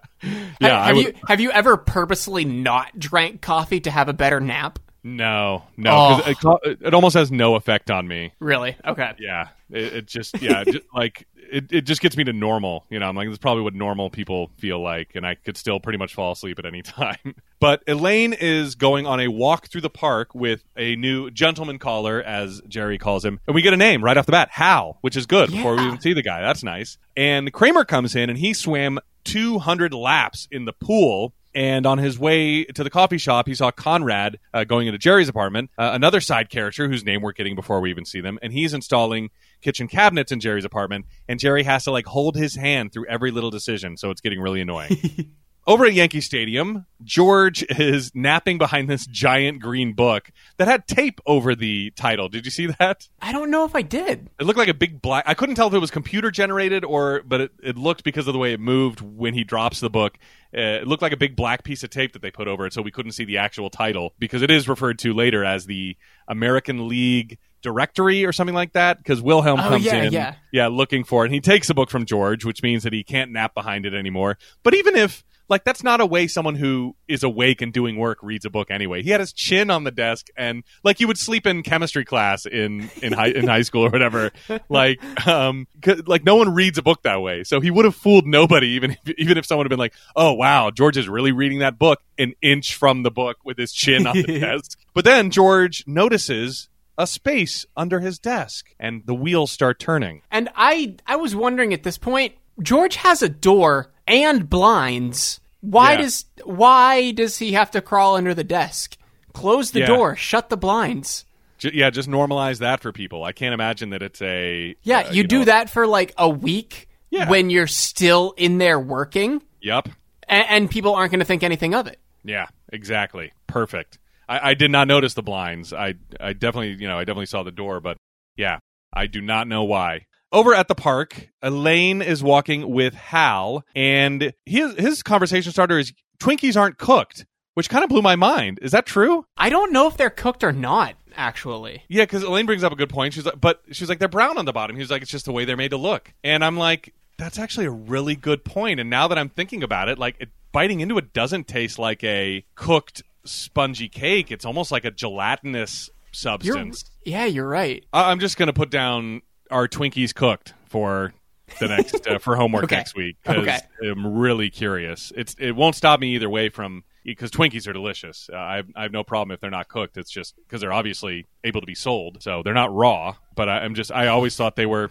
have would- you have you ever purposely not drank coffee to have a better nap? No, no, Oh. it, it almost has no effect on me. Really? Okay. Yeah, it, it just yeah, just, like it, it just gets me to normal. You know, I'm like, this is probably what normal people feel like, and I could still pretty much fall asleep at any time. But Elaine is going on a walk through the park with a new gentleman caller, as Jerry calls him, and we get a name right off the bat, Hal, which is good before we even see the guy. That's nice. And Kramer comes in, and he swam 200 laps in the pool. And on his way to the coffee shop, he saw Conrad uh, going into Jerry's apartment, uh, another side character whose name we're getting before we even see them, and he's installing kitchen cabinets in Jerry's apartment. And Jerry has to like hold his hand through every little decision, so it's getting really annoying. over at Yankee Stadium, George is napping behind this giant green book that had tape over the title. Did you see that? I don't know if I did. It looked like a big black. I couldn't tell if it was computer generated or, but it, it looked because of the way it moved when he drops the book. Uh, it looked like a big black piece of tape that they put over it, so we couldn't see the actual title because it is referred to later as the American League directory or something like that because Wilhelm Oh, comes yeah, in, yeah. looking for it. And he takes a book from George, which means that he can't nap behind it anymore. But even if like that's not a way someone who is awake and doing work reads a book anyway. He had his chin on the desk and like you would sleep in chemistry class in in high in high school or whatever. Like um like no one reads a book that way. So he would have fooled nobody even if, even if someone had been like, "Oh wow, George is really reading that book an inch from the book with his chin on the desk." But then George notices a space under his desk and the wheels start turning. And I I was wondering at this point, George has a door and blinds. Why Yeah. does why does he have to crawl under the desk? Close the Yeah. door, shut the blinds. J- yeah, just normalize that for people. I can't imagine that it's a Yeah, uh, you, do know- that for like a week Yeah. when you're still in there working, Yep. and, and people aren't going to think anything of it. Yeah, exactly. Perfect. I, I did not notice the blinds. I I definitely you know I definitely saw the door, but yeah, I do not know why. Over at the park, Elaine is walking with Hal, and his his conversation starter is Twinkies aren't cooked, which kind of blew my mind. Is that true? I don't know if they're cooked or not. Actually, Yeah, because Elaine brings up a good point. She's like, but she's like, they're brown on the bottom. He's like, it's just the way they're made to look. And I'm like, that's actually a really good point. And now that I'm thinking about it, like, it, biting into it doesn't taste like a cooked spongy cake. It's almost like a gelatinous you're substance. yeah, you're right. I- I'm just gonna put down our Twinkies cooked for the next uh, for homework Okay. next week because Okay. I'm really curious. It's it won't stop me either way from because Twinkies are delicious. Uh, I have, I have no problem if they're not cooked. It's just because they're obviously able to be sold, so they're not raw. But I, I'm just I always thought they were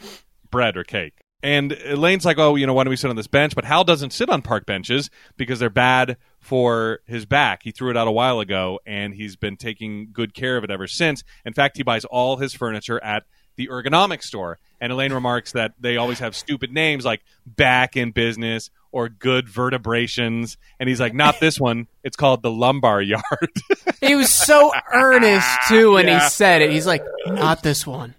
bread or cake. And Elaine's like, oh, you know, why don't we sit on this bench? But Hal doesn't sit on park benches because they're bad for his back. He threw it out a while ago, and he's been taking good care of it ever since. In fact, he buys all his furniture at the ergonomic store. And Elaine remarks that they always have stupid names like back in business or good vertebrations. And he's like, not this one. It's called the lumbar yard. He was so earnest too when Yeah. he said it. He's like, "Not this one.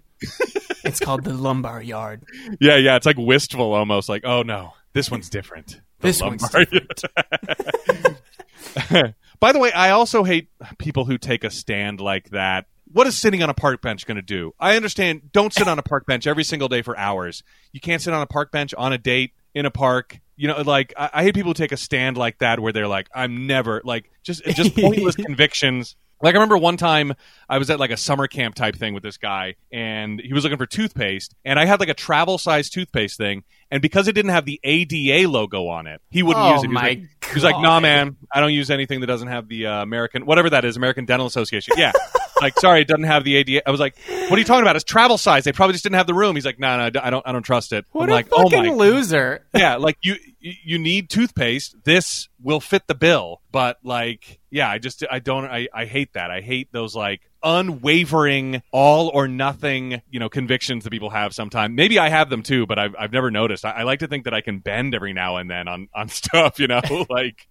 It's called the lumbar yard. yeah, yeah. It's like wistful almost like, oh no, this one's different. The This one's lumbar yard. By the way, I also hate people who take a stand like that. What is sitting on a park bench going to do? I understand. Don't sit on a park bench every single day for hours. You can't sit on a park bench on a date in a park. You know, like I, I hate people who take a stand like that where they're like, "I'm never like just just pointless convictions." Like I remember one time I was at like a summer camp type thing with this guy, and he was looking for toothpaste, and I had like a travel size toothpaste thing, and because it didn't have the ADA logo on it, he wouldn't Oh, use it. He was, like, he was like, "Nah, man, I don't use anything that doesn't have the uh, American whatever that is, American Dental Association." Yeah, like sorry, it doesn't have the ADA. I was like, "What are you talking about? It's travel size. They probably just didn't have the room." He's like, "No, no, I don't, I don't trust it." What I'm a like, "Oh fucking my loser!" yeah, like you you you need toothpaste. This will fit the bill, but like yeah, I just I don't I I hate that. I hate those like unwavering all or nothing, you know, convictions that people have sometimes. Maybe I have them too, but I've I've never noticed. I, I like to think that I can bend every now and then on on stuff, you know, like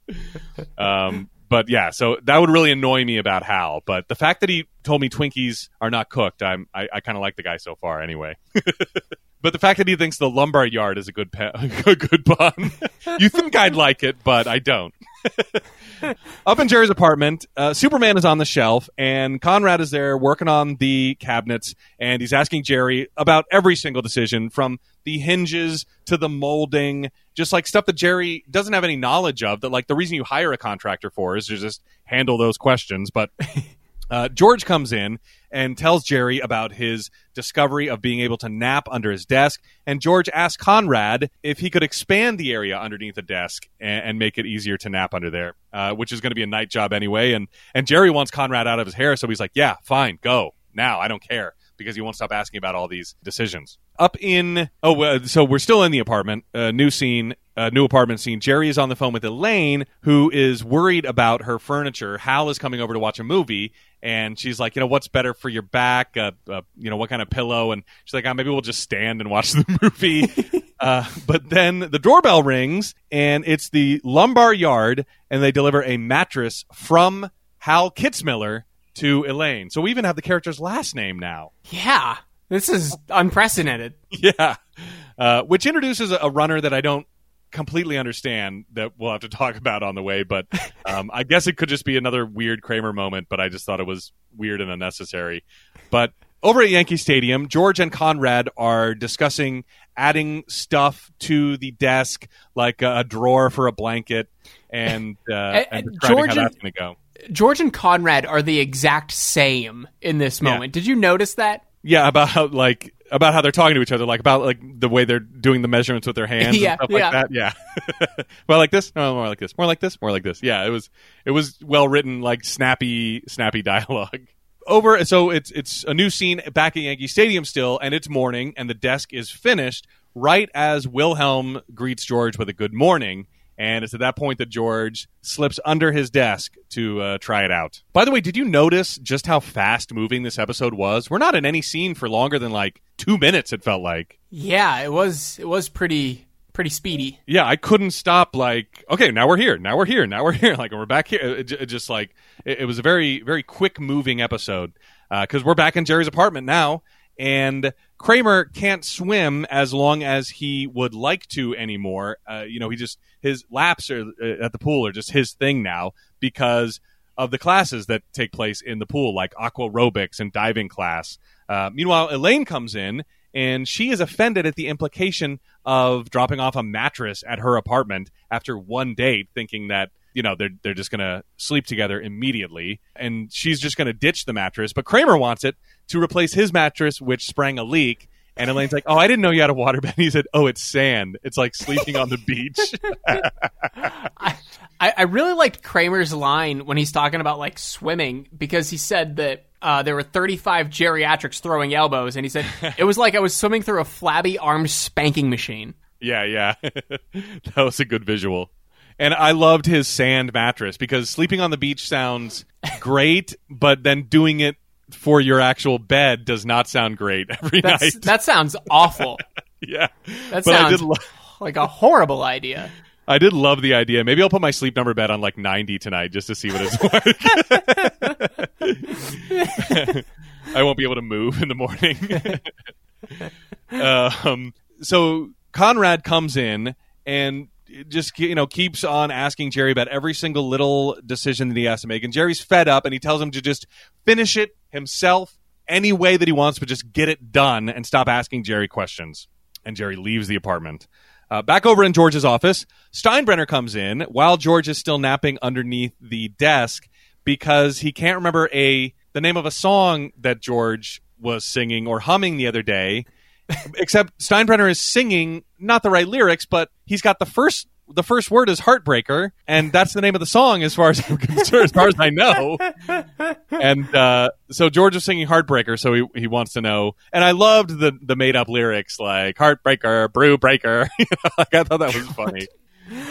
um but yeah, so that would really annoy me about Hal. But the fact that he told me Twinkies are not cooked, I'm I, I kind of like the guy so far anyway. But the fact that he thinks the lumbar yard is a good a good pun, you think I'd like it, but I don't. Up in Jerry's apartment, uh, Superman is on the shelf, and Conrad is there working on the cabinets, and he's asking Jerry about every single decision, from the hinges to the molding, just like stuff that Jerry doesn't have any knowledge of. That like the reason you hire a contractor for is to just handle those questions, but. Uh, George comes in and tells Jerry about his discovery of being able to nap under his desk. And George asks Conrad if he could expand the area underneath the desk and, and make it easier to nap under there, uh, which is going to be a night job anyway. And and Jerry wants Conrad out of his hair, so he's like, "Yeah, fine, go now. I don't care." Because he won't stop asking about all these decisions. Up in oh, uh, so we're still in the apartment. Uh, new scene, uh, new apartment scene. Jerry is on the phone with Elaine, who is worried about her furniture. Hal is coming over to watch a movie, and she's like, you know, what's better for your back? Uh, uh, you know, what kind of pillow? And she's like, oh, maybe we'll just stand and watch the movie. uh, but then the doorbell rings, and it's the lumbar yard, and they deliver a mattress from Hal Kitzmiller to Elaine. So we even have the character's last name now. Yeah, this is unprecedented. Yeah, uh, which introduces a, a runner that I don't completely understand that we'll have to talk about on the way. But um, I guess it could just be another weird Kramer moment. But I just thought it was weird and unnecessary. But over at Yankee Stadium, George and Conrad are discussing adding stuff to the desk, like a, a drawer for a blanket, and, uh, and, And describing George how and- that's going to go. George and Conrad are the exact same in this Yeah. moment. Did you notice that? Yeah, about how like about how they're talking to each other, like about like the way they're doing the measurements with their hands Yeah, and stuff yeah. like that. Yeah. well, like this, no, more like this, more like this, more like this. Yeah, it was it was well written, like snappy, snappy dialogue. Over, so it's it's a new scene back at Yankee Stadium still, and it's morning, and the desk is finished right as Wilhelm greets George with a good morning. And it's at that point that George slips under his desk to uh, try it out. By the way, did you notice just how fast moving this episode was? We're not in any scene for longer than like two minutes. It felt like. Yeah, it was. It was pretty pretty speedy. Yeah, I couldn't stop. Like, okay, now we're here. Now we're here. Now we're here. Like, we're back here. It, it just like it, it was a very very quick moving episode because we're back in Jerry's apartment now, and Kramer can't swim as long as he would like to anymore. Uh, you know, he just his laps are, uh, at the pool are just his thing now because of the classes that take place in the pool, like aqua aerobics and diving class. Uh, meanwhile, Elaine comes in and she is offended at the implication of dropping off a mattress at her apartment after one date, thinking that you know they're they're just gonna sleep together immediately, and she's just gonna ditch the mattress. But Kramer wants it to replace his mattress, which sprang a leak. And Elaine's like, "Oh, I didn't know you had a waterbed." He said, "Oh, it's sand. It's like sleeping on the beach." I, I really liked Kramer's line when he's talking about like swimming because he said that uh, there were 35 geriatrics throwing elbows, and he said it was like I was swimming through a flabby armed spanking machine. Yeah, yeah. that was a good visual. And I loved his sand mattress because sleeping on the beach sounds great, but then doing it for your actual bed does not sound great every That's, night. that sounds awful. yeah. That but sounds lo- like a horrible idea. I did love the idea. Maybe I'll put my sleep number bed on like 90 tonight just to see what it's like. I won't be able to move in the morning. um, so Conrad comes in and just you know keeps on asking Jerry about every single little decision that he has to make, and Jerry's fed up, and he tells him to just finish it himself any way that he wants, but just get it done and stop asking Jerry questions. And Jerry leaves the apartment. Uh, back over in George's office, Steinbrenner comes in while George is still napping underneath the desk because he can't remember a the name of a song that George was singing or humming the other day. Except Steinbrenner is singing not the right lyrics, but he's got the first the first word is heartbreaker, and that's the name of the song as far as I'm concerned, as far as I know. And uh, so George is singing heartbreaker, so he he wants to know. And I loved the the made up lyrics like heartbreaker, brew breaker. You know, like I thought that was funny.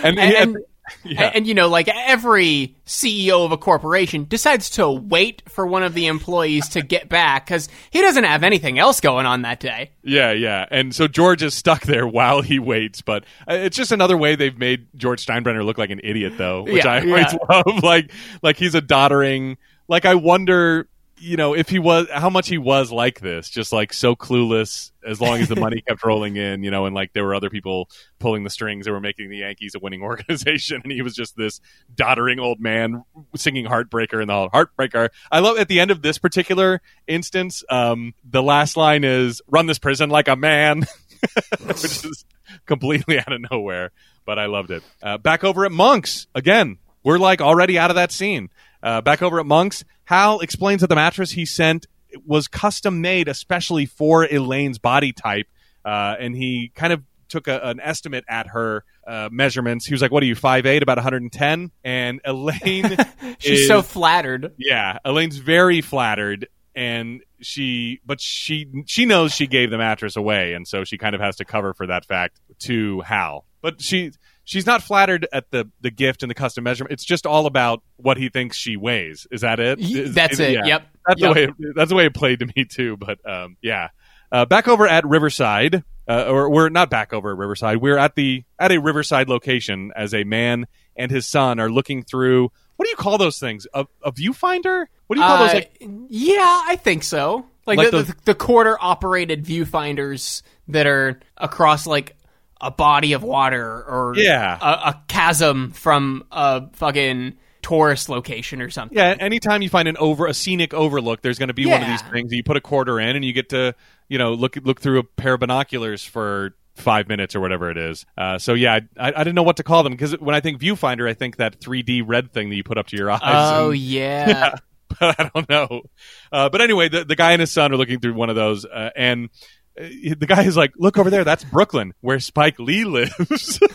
And, And, and, yeah. and, and, you know, like every CEO of a corporation decides to wait for one of the employees to get back because he doesn't have anything else going on that day. Yeah, yeah. And so George is stuck there while he waits, but uh, it's just another way they've made George Steinbrenner look like an idiot though, which Yeah, I always yeah. love like like he's a doddering like I wonder you know if he was how much he was like this just like so clueless as long as the money kept rolling in you know and like there were other people pulling the strings that were making the yankees a winning organization and he was just this doddering old man singing heartbreaker in the hall. Heartbreaker. I love at the end of this particular instance um the last line is run this prison like a man which is completely out of nowhere but i loved it. Uh, back over at monks. Again we're like already out of that scene. Uh, back over at monks hal explains that the mattress he sent was custom made especially for elaine's body type uh, and he kind of took a, an estimate at her uh, measurements he was like what are you 5'8 about 110 and elaine She's is- so flattered. yeah, Elaine's very flattered and she but she she knows she gave the mattress away and so she kind of has to cover for that fact to Hal. But she she's not flattered at the the gift and the custom measurement. It's just all about what he thinks she weighs. Is that it? Is- That's it. yeah. Yep. That's Yep. the way. It, that's the way it played to me too. But um, yeah, uh, back over at Riverside, uh, or we're not back over at Riverside. We're at the at a Riverside location as a man and his son are looking through. What do you call those things? A, a viewfinder? What do you call those? Uh, Like yeah, I think so. Like, Like the, the, the quarter operated viewfinders that are across like a body of water or Yeah. a, a chasm from a fucking tourist location or something. Yeah, anytime you find an over a scenic overlook, there's going to be one of these things. You put a quarter in, and you get to you know look look through a pair of binoculars for five minutes or whatever it is. Uh, so yeah, I, I didn't know what to call them because when I think viewfinder, I think that 3D red thing that you put up to your eyes. Oh and- yeah. but I don't know. Uh, but anyway, the, the guy and his son are looking through one of those, uh, and the guy is like, "Look over there, that's Brooklyn, where Spike Lee lives."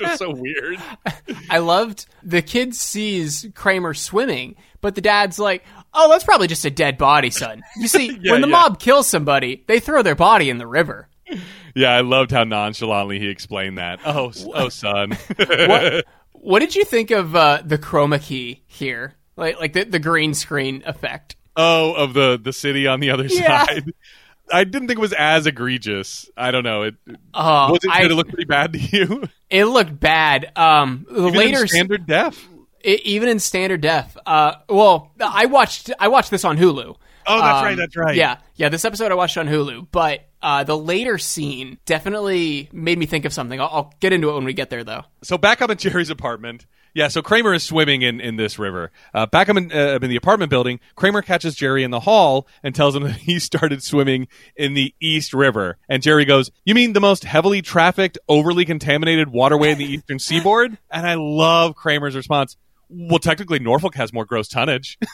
Is so weird. I loved the kid sees Kramer swimming, but the dad's like, "Oh, that's probably just a dead body, son." You see, Yeah, when the yeah. mob kills somebody, they throw their body in the river. Yeah, I loved how nonchalantly he explained that. Oh, oh, son. What What did you think of uh, the chroma key here? Like like the, the green screen effect. oh, of the the city on the other Yeah. side. I didn't think it was as egregious. I don't know. It Oh, was it. I- Did it look pretty bad to you? it looked bad. Um, the Even in later standard def. I- even in standard def. Uh, well, I watched I watched this on Hulu. Oh, that's Um, right. That's right. Yeah, yeah. This episode I watched on Hulu, but uh, the later scene definitely made me think of something. I'll, I'll get into it when we get there, though. So back up in Jerry's apartment. Yeah, so Kramer is swimming in, in this river. Uh, back in, uh, in the apartment building, Kramer catches Jerry in the hall and tells him that he started swimming in the East River. And Jerry goes, You mean the most heavily trafficked, overly contaminated waterway in the eastern seaboard? And I love Kramer's response. Well, technically, Norfolk has more gross tonnage.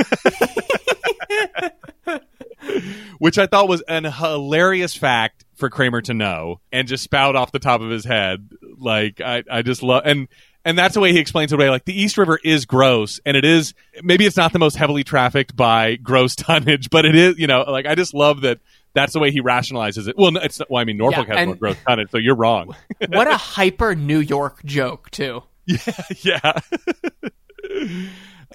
Which I thought was an hilarious fact for Kramer to know and just spout off the top of his head. Like I, I just love and and that's the way he explains it away. Like the East River is gross, and it is maybe it's not the most heavily trafficked by gross tonnage, but it is. You know, like I just love that. That's the way he rationalizes it. Well, no, it's well, I mean Norfolk Yeah, has more gross tonnage, so you're wrong. What a hyper New York joke, too. Yeah. yeah.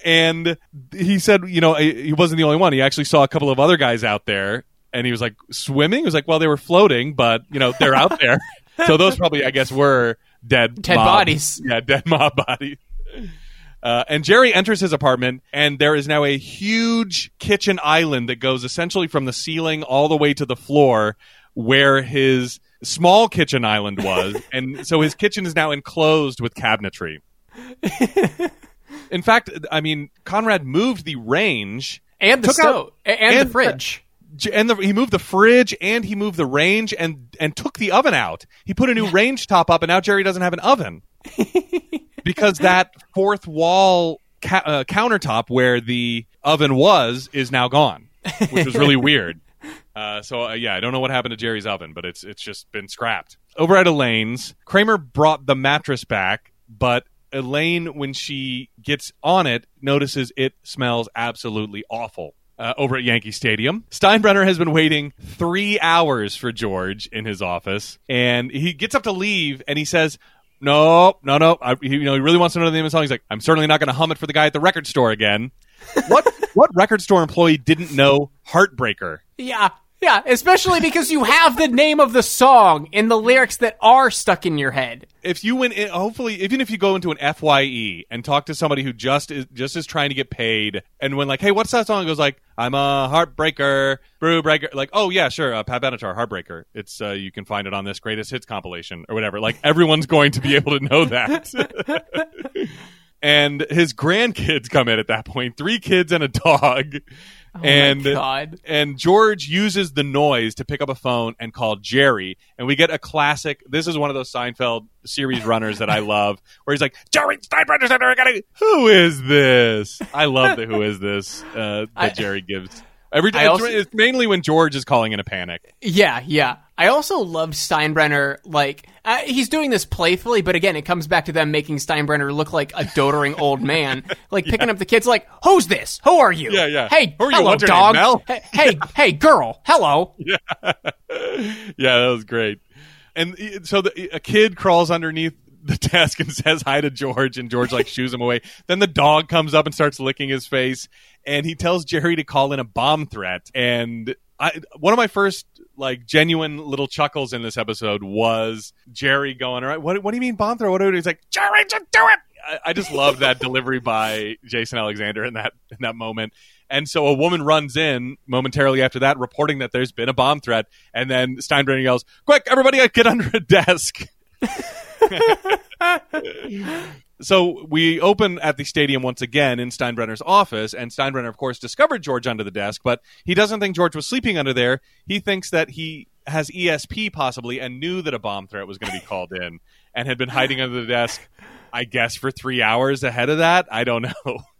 and he said, you know, he wasn't the only one. He actually saw a couple of other guys out there, and he was like, swimming. He was like, well, they were floating, but you know, they're out there. so those probably, I guess, were dead, Dead mob- bodies. Yeah, dead mob bodies. Uh, and Jerry enters his apartment, and there is now a huge kitchen island that goes essentially from the ceiling all the way to the floor, where his small kitchen island was. and so his kitchen is now enclosed with cabinetry. In fact, I mean, Conrad moved the range And the stove. and, and- the fridge. And the, he moved the fridge and he moved the range and and took the oven out. He put a new range top up, and now Jerry doesn't have an oven because that fourth wall ca- uh, countertop where the oven was is now gone, which was really weird. Uh, so uh, yeah, I don't know what happened to Jerry's oven, but it's it's just been scrapped. Over at Elaine's, Kramer brought the mattress back, but Elaine, when she gets on it, notices it smells absolutely awful. Uh, over at Yankee Stadium, Steinbrenner has been waiting three hours for George in his office, and he gets up to leave, and he says, "No, no, no. I, he, you know, he really wants to know the name of the song. He's like, I'm certainly not going to hum it for the guy at the record store again." what what record store employee didn't know Heartbreaker? Yeah. Yeah, especially because you have the name of the song in the lyrics that are stuck in your head. if you went in, hopefully even if you go into an FYE and talk to somebody who just is just is trying to get paid and when like hey what's that song? It goes like I'm a heartbreaker brew breaker like oh yeah sure uh, Pat Benatar heartbreaker. It's uh, you can find it on this greatest hits compilation or whatever. Like everyone's going to be able to know that. And his grandkids come in at that point three kids and a dog. and Oh my God. and George uses the noise to pick up a phone and call Jerry, and we get a classic. This is one of those Seinfeld series runners that I love, where he's like, "Jerry Steinbrenner Center, I gotta- Who is this?" I love the "Who is this" uh, that I- Jerry gives every time. also- it's mainly when George is calling in a panic. Yeah, yeah. I also loved Steinbrenner. Like uh, he's doing this playfully, but again, it comes back to them making Steinbrenner look like a doting old man, like picking up the kids, like, "Who's this? Who are you? Yeah, yeah. Hey, Who are you? hello, What's your name, dog. Mel?" Hey, hey, hey, girl. Hello. yeah, that was great. And so the, a kid crawls underneath the desk and says hi to George, and George like shoos him away. Then the dog comes up and starts licking his face, and he tells Jerry to call in a bomb threat. And I, one of my first like genuine little chuckles in this episode was Jerry going, "All right, what, what do you mean bomb threat? What do you do?" He's like, "Jerry, just do it." I, I just love that delivery by Jason Alexander in that in that moment. And so a woman runs in momentarily after that, reporting that there's been a bomb threat, and then Steinbrenner yells, "Quick, everybody, get under a desk!" so we open at the stadium once again in Steinbrenner's office, and Steinbrenner, of course, discovered George under the desk, but he doesn't think George was sleeping under there. He thinks that he has ESP possibly and knew that a bomb threat was going to be called in and had been hiding under the desk, I guess, for three hours ahead of that. I don't know.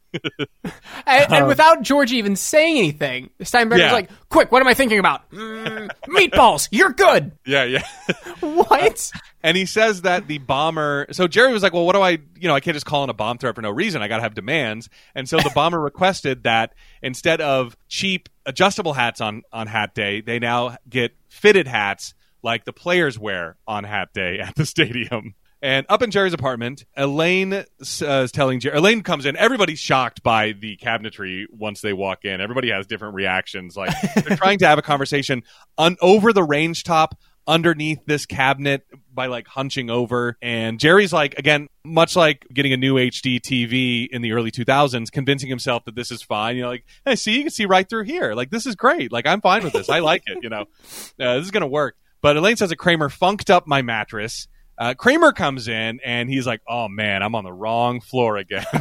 and, and, without George even saying anything, Steinbrenner's yeah. like, "Quick, what am I thinking about? Mm, meatballs. You're good." Yeah, yeah. what? and he says that the bomber. So Jerry was like, "Well, what do I? You know, I can't just call in a bomb threat for no reason. I got to have demands." And so the bomber requested that instead of cheap adjustable hats on on Hat Day, they now get fitted hats like the players wear on Hat Day at the stadium. And up in Jerry's apartment, Elaine uh, is telling Jerry. Elaine comes in. Everybody's shocked by the cabinetry once they walk in. Everybody has different reactions. Like they're trying to have a conversation on over the range top underneath this cabinet by like hunching over. And Jerry's like, again, much like getting a new HD TV in the early 2000s, convincing himself that this is fine. You know, like, hey, see, you can see right through here. Like, this is great. Like, I'm fine with this. I like it. You know, uh, this is going to work. But Elaine says that Kramer funked up my mattress uh, Kramer comes in and he's like, "Oh man, I'm on the wrong floor again."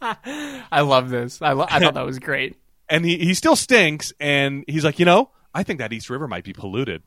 I love this. I, lo- I thought that was great. and he he still stinks, and he's like, you know, I think that East River might be polluted.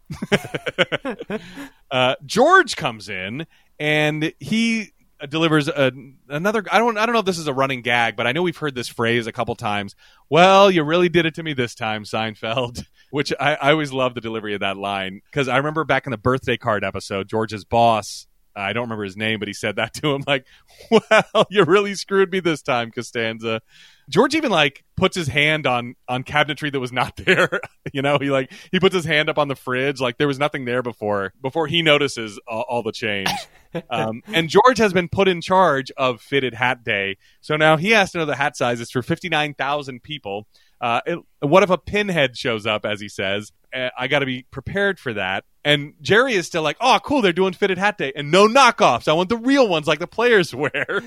uh, George comes in and he delivers a, another. I don't. I don't know if this is a running gag, but I know we've heard this phrase a couple times. Well, you really did it to me this time, Seinfeld which I, I always love the delivery of that line because I remember back in the birthday card episode, George's boss. I don't remember his name, but he said that to him like, "Well, you really screwed me this time, Costanza." George even like puts his hand on on cabinetry that was not there. you know, he like he puts his hand up on the fridge like there was nothing there before before he notices all, all the change. um, and George has been put in charge of fitted hat day, so now he has to know the hat sizes for fifty nine thousand people. Uh, it, what if a pinhead shows up, as he says? Uh, I got to be prepared for that. And Jerry is still like, oh, cool, they're doing fitted hat day and no knockoffs. I want the real ones like the players wear.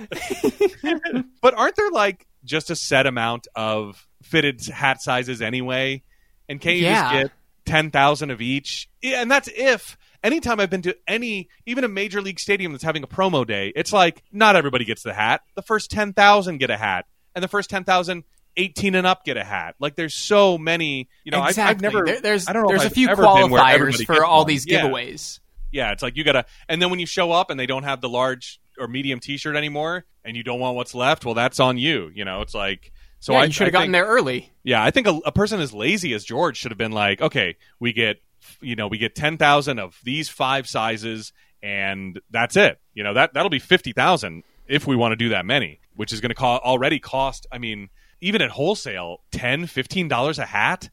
but aren't there like just a set amount of fitted hat sizes anyway? And can't you yeah. just get 10,000 of each? Yeah, and that's if anytime I've been to any, even a major league stadium that's having a promo day, it's like not everybody gets the hat. The first 10,000 get a hat. And the first 10,000 18 and up get a hat. Like there's so many, you know, exactly. I've, I've, never, there, there's, I don't know there's a few qualifiers for all these giveaways. Yeah. yeah, it's like you gotta, and then when you show up and they don't have the large or medium T-shirt anymore, and you don't want what's left, well, that's on you. You know, it's like. So yeah, I, you should have gotten there early. Yeah, I think a, a person as lazy as George should have been like, okay, we get, you know, we get ten thousand of these five sizes, and that's it. You know that that'll be fifty thousand if we want to do that many, which is going to co- already cost. I mean, even at wholesale, 10 $15 a hat.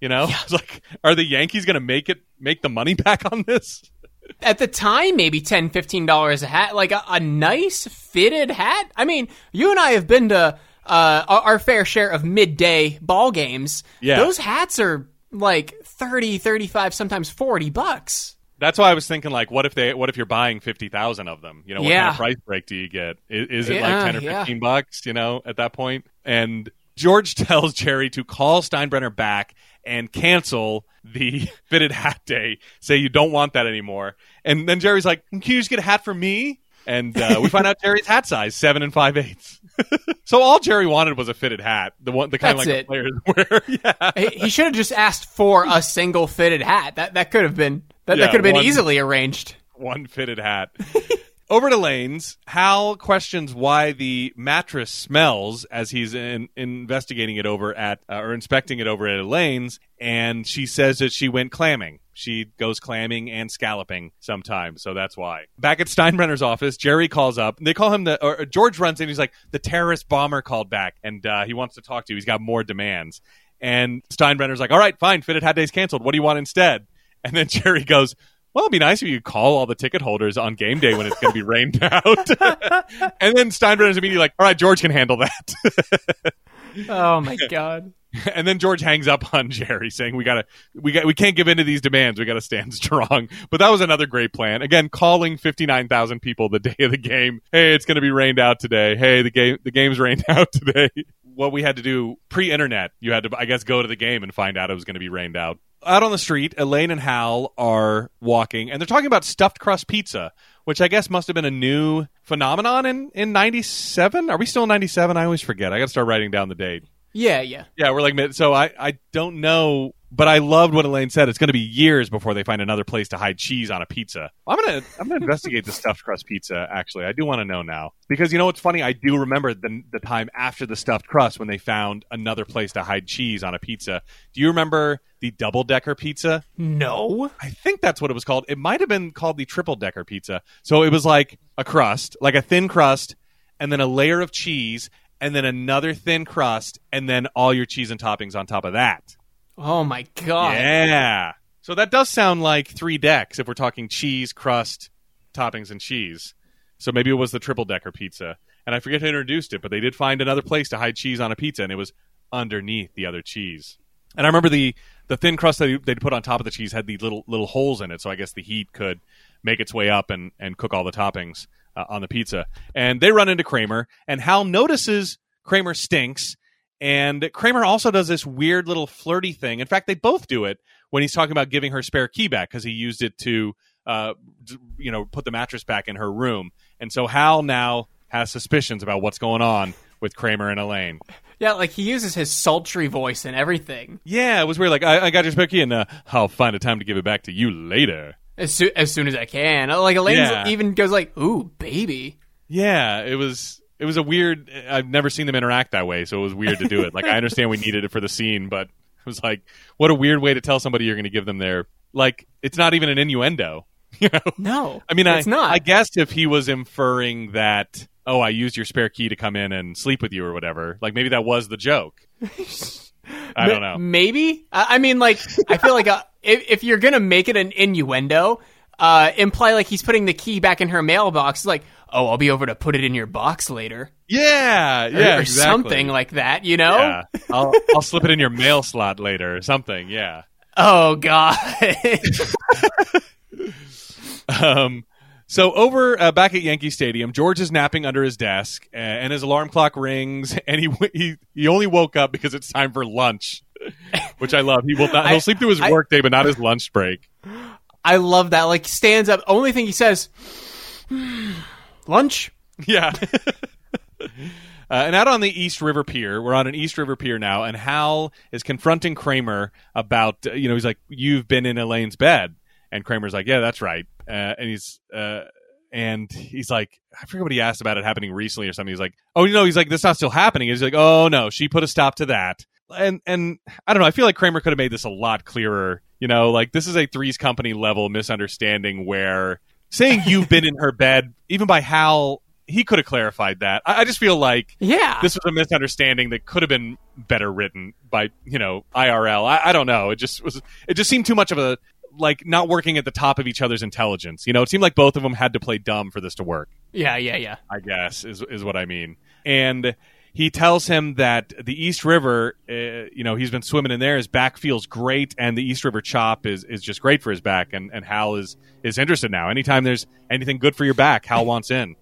You know, yeah. like, are the Yankees going to make it make the money back on this? At the time, maybe 10 $15 a hat, like a, a nice fitted hat. I mean, you and I have been to uh, our, fair share of midday ball games. Yeah. Those hats are like 30, 35, sometimes 40 bucks. That's why I was thinking, like, what if they, what if you're buying fifty thousand of them? You know, what yeah. kind of price break do you get? Is, is it yeah, like ten or fifteen yeah. bucks? You know, at that point. and George tells Jerry to call Steinbrenner back and cancel the fitted hat day. Say you don't want that anymore. And then Jerry's like, "Can you just get a hat for me?" And uh, we find out Jerry's hat size seven and five eighths. so all Jerry wanted was a fitted hat, the one, the kind That's of like it. the players wear. yeah, he, he should have just asked for a single fitted hat. That that could have been that, yeah, that could have been one, easily arranged. One fitted hat. Over to Lane's, Hal questions why the mattress smells as he's in, investigating it over at uh, or inspecting it over at Elaine's, and she says that she went clamming. She goes clamming and scalloping sometimes, so that's why. Back at Steinbrenner's office, Jerry calls up. They call him the or George runs in. He's like, the terrorist bomber called back, and uh, he wants to talk to you. He's got more demands. And Steinbrenner's like, all right, fine, fitted hat day's canceled. What do you want instead? And then Jerry goes, well, it'd be nice if you could call all the ticket holders on game day when it's going to be rained out. and then Steinbrenner's immediately like, all right, George can handle that. oh my god. and then George hangs up on Jerry saying we gotta we got we can't give in to these demands. We gotta stand strong. But that was another great plan. Again, calling fifty nine thousand people the day of the game. Hey, it's gonna be rained out today. Hey, the game the game's rained out today. What we had to do pre internet, you had to I guess go to the game and find out it was gonna be rained out. Out on the street, Elaine and Hal are walking and they're talking about stuffed crust pizza, which I guess must have been a new phenomenon in in '97. Are we still in '97? I always forget. I got to start writing down the date. Yeah, yeah. Yeah, we're like. So I, I don't know, but I loved what Elaine said. It's going to be years before they find another place to hide cheese on a pizza. I'm gonna I'm gonna investigate the stuffed crust pizza. Actually, I do want to know now because you know what's funny. I do remember the the time after the stuffed crust when they found another place to hide cheese on a pizza. Do you remember the double decker pizza? No. I think that's what it was called. It might have been called the triple decker pizza. So it was like a crust, like a thin crust, and then a layer of cheese, and then another thin crust, and then all your cheese and toppings on top of that. Oh my god. Yeah. So that does sound like three decks if we're talking cheese, crust, toppings, and cheese. So maybe it was the triple decker pizza. And I forget who introduced it, but they did find another place to hide cheese on a pizza, and it was underneath the other cheese. And I remember the the thin crust that they'd put on top of the cheese had the little little holes in it, so I guess the heat could make its way up and and cook all the toppings uh, on the pizza. And they run into Kramer, and Hal notices Kramer stinks. And Kramer also does this weird little flirty thing. In fact, they both do it when he's talking about giving her spare key back because he used it to, uh, you know, put the mattress back in her room. And so Hal now has suspicions about what's going on with Kramer and Elaine. Yeah, like he uses his sultry voice and everything. Yeah, it was weird. Like, I, I got your spare key, and uh, I'll find a time to give it back to you later. As, as soon as I can. Like Elaine Yeah. even goes like, "Ooh, baby." Yeah, it was it was a weird. I've never seen them interact that way, so it was weird to do it. Like I understand we needed it for the scene, but it was like, what a weird way to tell somebody you're going to give them their like. It's not even an innuendo. You know, No, I mean, it's I, not. I guess if he was inferring that, oh, I used your spare key to come in and sleep with you or whatever, like maybe that was the joke. I don't know. Maybe. I I mean, like, I feel like uh, if, if you're gonna make it an innuendo, uh, imply like he's putting the key back in her mailbox. Like, oh, I'll be over to put it in your box later, Yeah, yeah, or exactly. something like that. You know? Yeah, I'll I'll slip it in your mail slot later or something. Yeah. Oh God. Um, so over uh, back at Yankee Stadium, George is napping under his desk, uh, and his alarm clock rings, and he he he only woke up because it's time for lunch, which I love. He will not. He'll I- sleep through his I- work day, but not his lunch break. I love that. Like, stands up. Only thing he says, "Hmm, lunch. Yeah. Uh, and out on the East River Pier, we're on an East River Pier now, and Hal is confronting Kramer about, uh, you know, he's like, "You've been in Elaine's bed," and Kramer's like, "Yeah, that's right," uh, and he's, uh, and he's like, I forget what he asked about it happening recently or something. He's like, "Oh, you know," he's like, "That's not still happening." He's like, "Oh no, she put a stop to that," and and I don't know. I feel like Kramer could have made this a lot clearer. You know, like this is a Three's Company level misunderstanding where saying you've been in her bed, even by Hal, he could have clarified that. I, I just feel like Yeah. this was a misunderstanding that could have been better written by you know IRL. I, I don't know. It just was. It just seemed too much of a like not working at the top of each other's intelligence. You know, it seemed like both of them had to play dumb for this to work. yeah. Yeah. Yeah. I guess is is what I mean. And he tells him that the East River, uh, you know, he's been swimming in there. His back feels great, and the East River chop is is just great for his back. And and Hal is is interested now. Anytime there's anything good for your back, Hal wants in.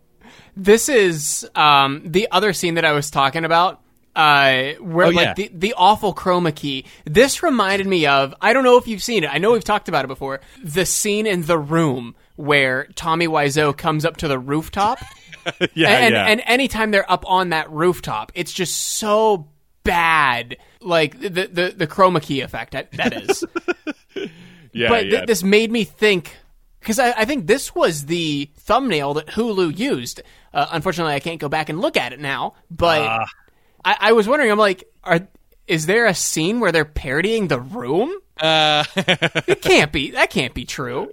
This is um, the other scene that I was talking about. Uh, where Oh, like yeah. the, the awful chroma key. This reminded me of I don't know if you've seen it. I know we've talked about it before. The scene in the room where Tommy Wiseau comes up to the rooftop. yeah, and, yeah. and anytime they're up on that rooftop, it's just so bad. Like the the, the chroma key effect. That, that is. yeah, but yeah. th- this made me think because I, I think this was the thumbnail that Hulu used. Uh, unfortunately, I can't go back and look at it now. But Ah. I, I was wondering. I'm like, are is there a scene where they're parodying the room? Uh, It can't be. That can't be true.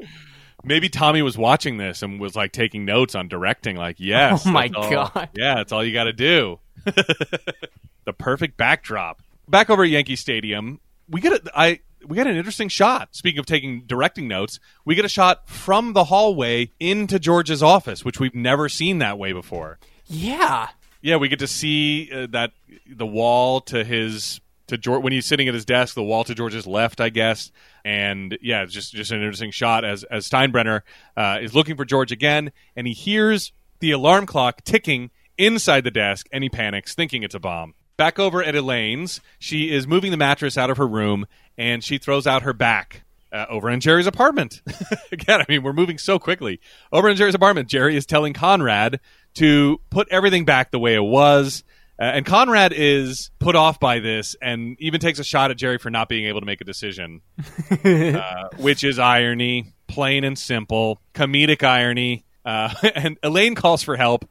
Maybe Tommy was watching this and was like taking notes on directing. Like, yes, Oh, my all- God. yeah, that's all you got to do. the perfect backdrop. Back over at Yankee Stadium, we get. A, I we get an interesting shot. Speaking of taking directing notes, we get a shot from the hallway into George's office, which we've never seen that way before. Yeah. Yeah, we get to see uh, that the wall to his to George when he's sitting at his desk, the wall to George's left, I guess. And yeah, it's just just an interesting shot as as Steinbrenner uh, is looking for George again, and he hears the alarm clock ticking inside the desk, and he panics, thinking it's a bomb. Back over at Elaine's, she is moving the mattress out of her room, and she throws out her back. Uh, over in Jerry's apartment. Again, I mean, we're moving so quickly. Over in Jerry's apartment, Jerry is telling Conrad to put everything back the way it was. Uh, and Conrad is put off by this and even takes a shot at Jerry for not being able to make a decision, uh, which is irony, plain and simple, comedic irony. Uh, and Elaine calls for help.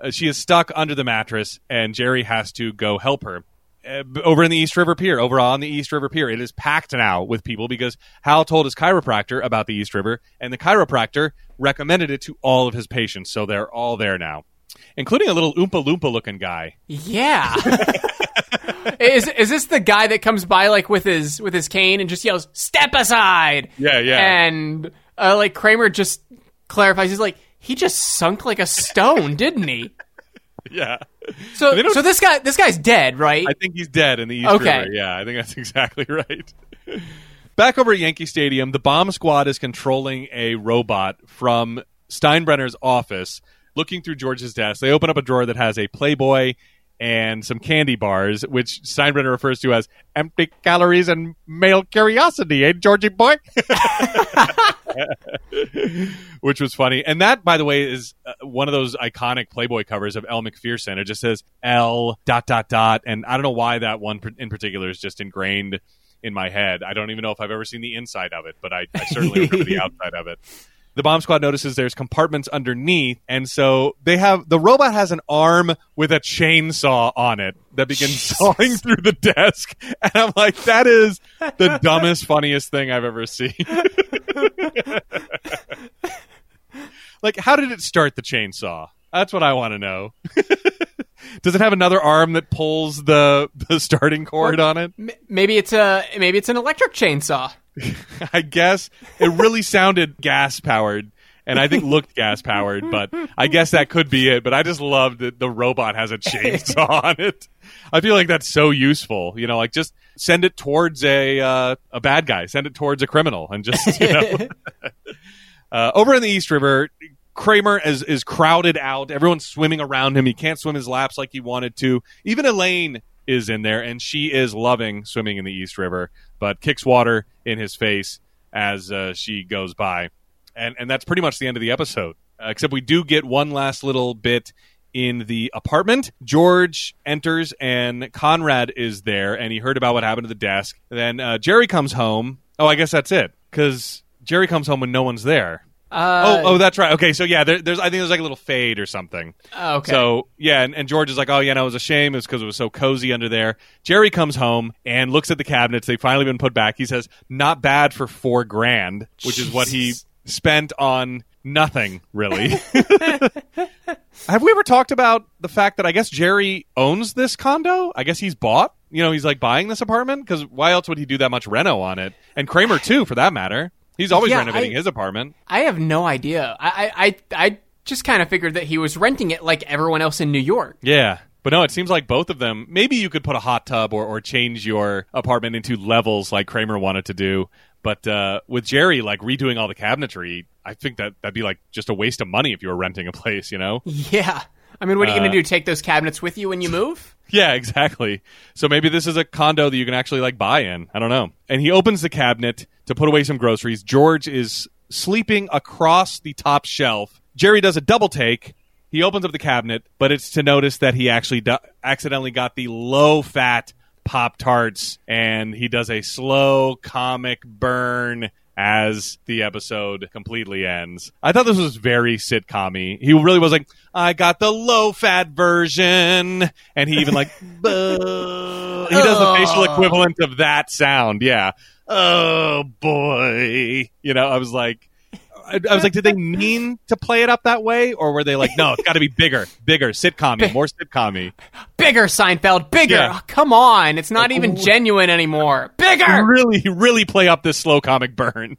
Uh, she is stuck under the mattress, and Jerry has to go help her. Uh, over in the East River Pier, over on the East River Pier, it is packed now with people because Hal told his chiropractor about the East River, and the chiropractor recommended it to all of his patients, so they're all there now including a little Oompa Loompa looking guy. Yeah. is is this the guy that comes by like with his with his cane and just yells "Step aside"? Yeah, yeah. And uh, like Kramer just clarifies, he's like, he just sunk like a stone, didn't he? Yeah. So so this guy this guy's dead, right? I think he's dead in the East Okay. River. Yeah, I think that's exactly right. Back over at Yankee Stadium, the bomb squad is controlling a robot from Steinbrenner's office, looking through George's desk. They open up a drawer that has a Playboy and some candy bars, which Steinbrenner refers to as empty calories and male curiosity, eh, Georgie boy? which was funny. And that, by the way, is uh, one of those iconic Playboy covers of Elle Macpherson. It just says L dot dot dot, and I don't know why that one in particular is just ingrained in my head. I don't even know if I've ever seen the inside of it, but I, I certainly remember the outside of it. The bomb squad notices there's compartments underneath, and so they have the robot has an arm with a chainsaw on it that begins sawing through the desk, and I'm like, that is the dumbest, funniest thing I've ever seen. like, how did it start the chainsaw? That's what I want to know. Does it have another arm that pulls the the starting cord on it? M- maybe it's a maybe it's an electric chainsaw. I guess it really sounded gas powered and I think looked gas powered, but I guess that could be it. But I just love that the robot has a chainsaw on it. I feel like that's so useful. You know, like just send it towards a uh, a bad guy, send it towards a criminal, and just you know. uh, over in the East River, Kramer is is crowded out. Everyone's swimming around him. He can't swim his laps like he wanted to. Even Elaine is in there, and she is loving swimming in the East River, but kicks water in his face as uh, she goes by, and and that's pretty much the end of the episode. Uh, except we do get one last little bit in the apartment. George enters, and Conrad is there, and he heard about what happened to the desk. Then uh, Jerry comes home. Oh, I guess that's it, because Jerry comes home when no one's there. Uh, oh, oh, that's right. Okay, so yeah, there, there's I think there's like a little fade or something. oh, okay. So yeah, and, and George is like, oh yeah, no, it was a shame. It's because it was so cozy under there. Jerry comes home and looks at the cabinets. They've finally been put back. He says, not bad for four grand, which is what he spent on nothing really. Have we ever talked about the fact that I guess Jerry owns this condo? I guess he's bought. You know, he's like buying this apartment because why else would he do that much reno on it? And Kramer too, for that matter. He's always Yeah, renovating I- his apartment. I have no idea. I I I, just kind of figured that he was renting it like everyone else in New York. Yeah. But no, it seems like both of them. Maybe you could put a hot tub or, or change your apartment into levels like Kramer wanted to do. But uh, with Jerry, like redoing all the cabinetry, I think that that'd be like just a waste of money if you were renting a place, you know? Yeah. I mean, what are you Uh, going to do? Take those cabinets with you when you move? Yeah, exactly. So maybe this is a condo that you can actually like buy in. I don't know. And he opens the cabinet to put away some groceries. George is sleeping across the top shelf. Jerry does a double take. He opens up the cabinet, but it's to notice that he actually do- accidentally got the low fat Pop Tarts, and he does a slow comic burn as the episode completely ends. I thought this was very sitcom He really was like, I got the low fat version. And he even like, he does the facial equivalent of that sound. Yeah. Oh boy. You know, I was like, I, I was like, did they mean to play it up that way, or were they like, no, it's got to be bigger, bigger, sitcom more sitcom Bigger Seinfeld, bigger. Yeah. Oh, come on, it's not even genuine anymore. Bigger. Really, really play up this slow comic burn.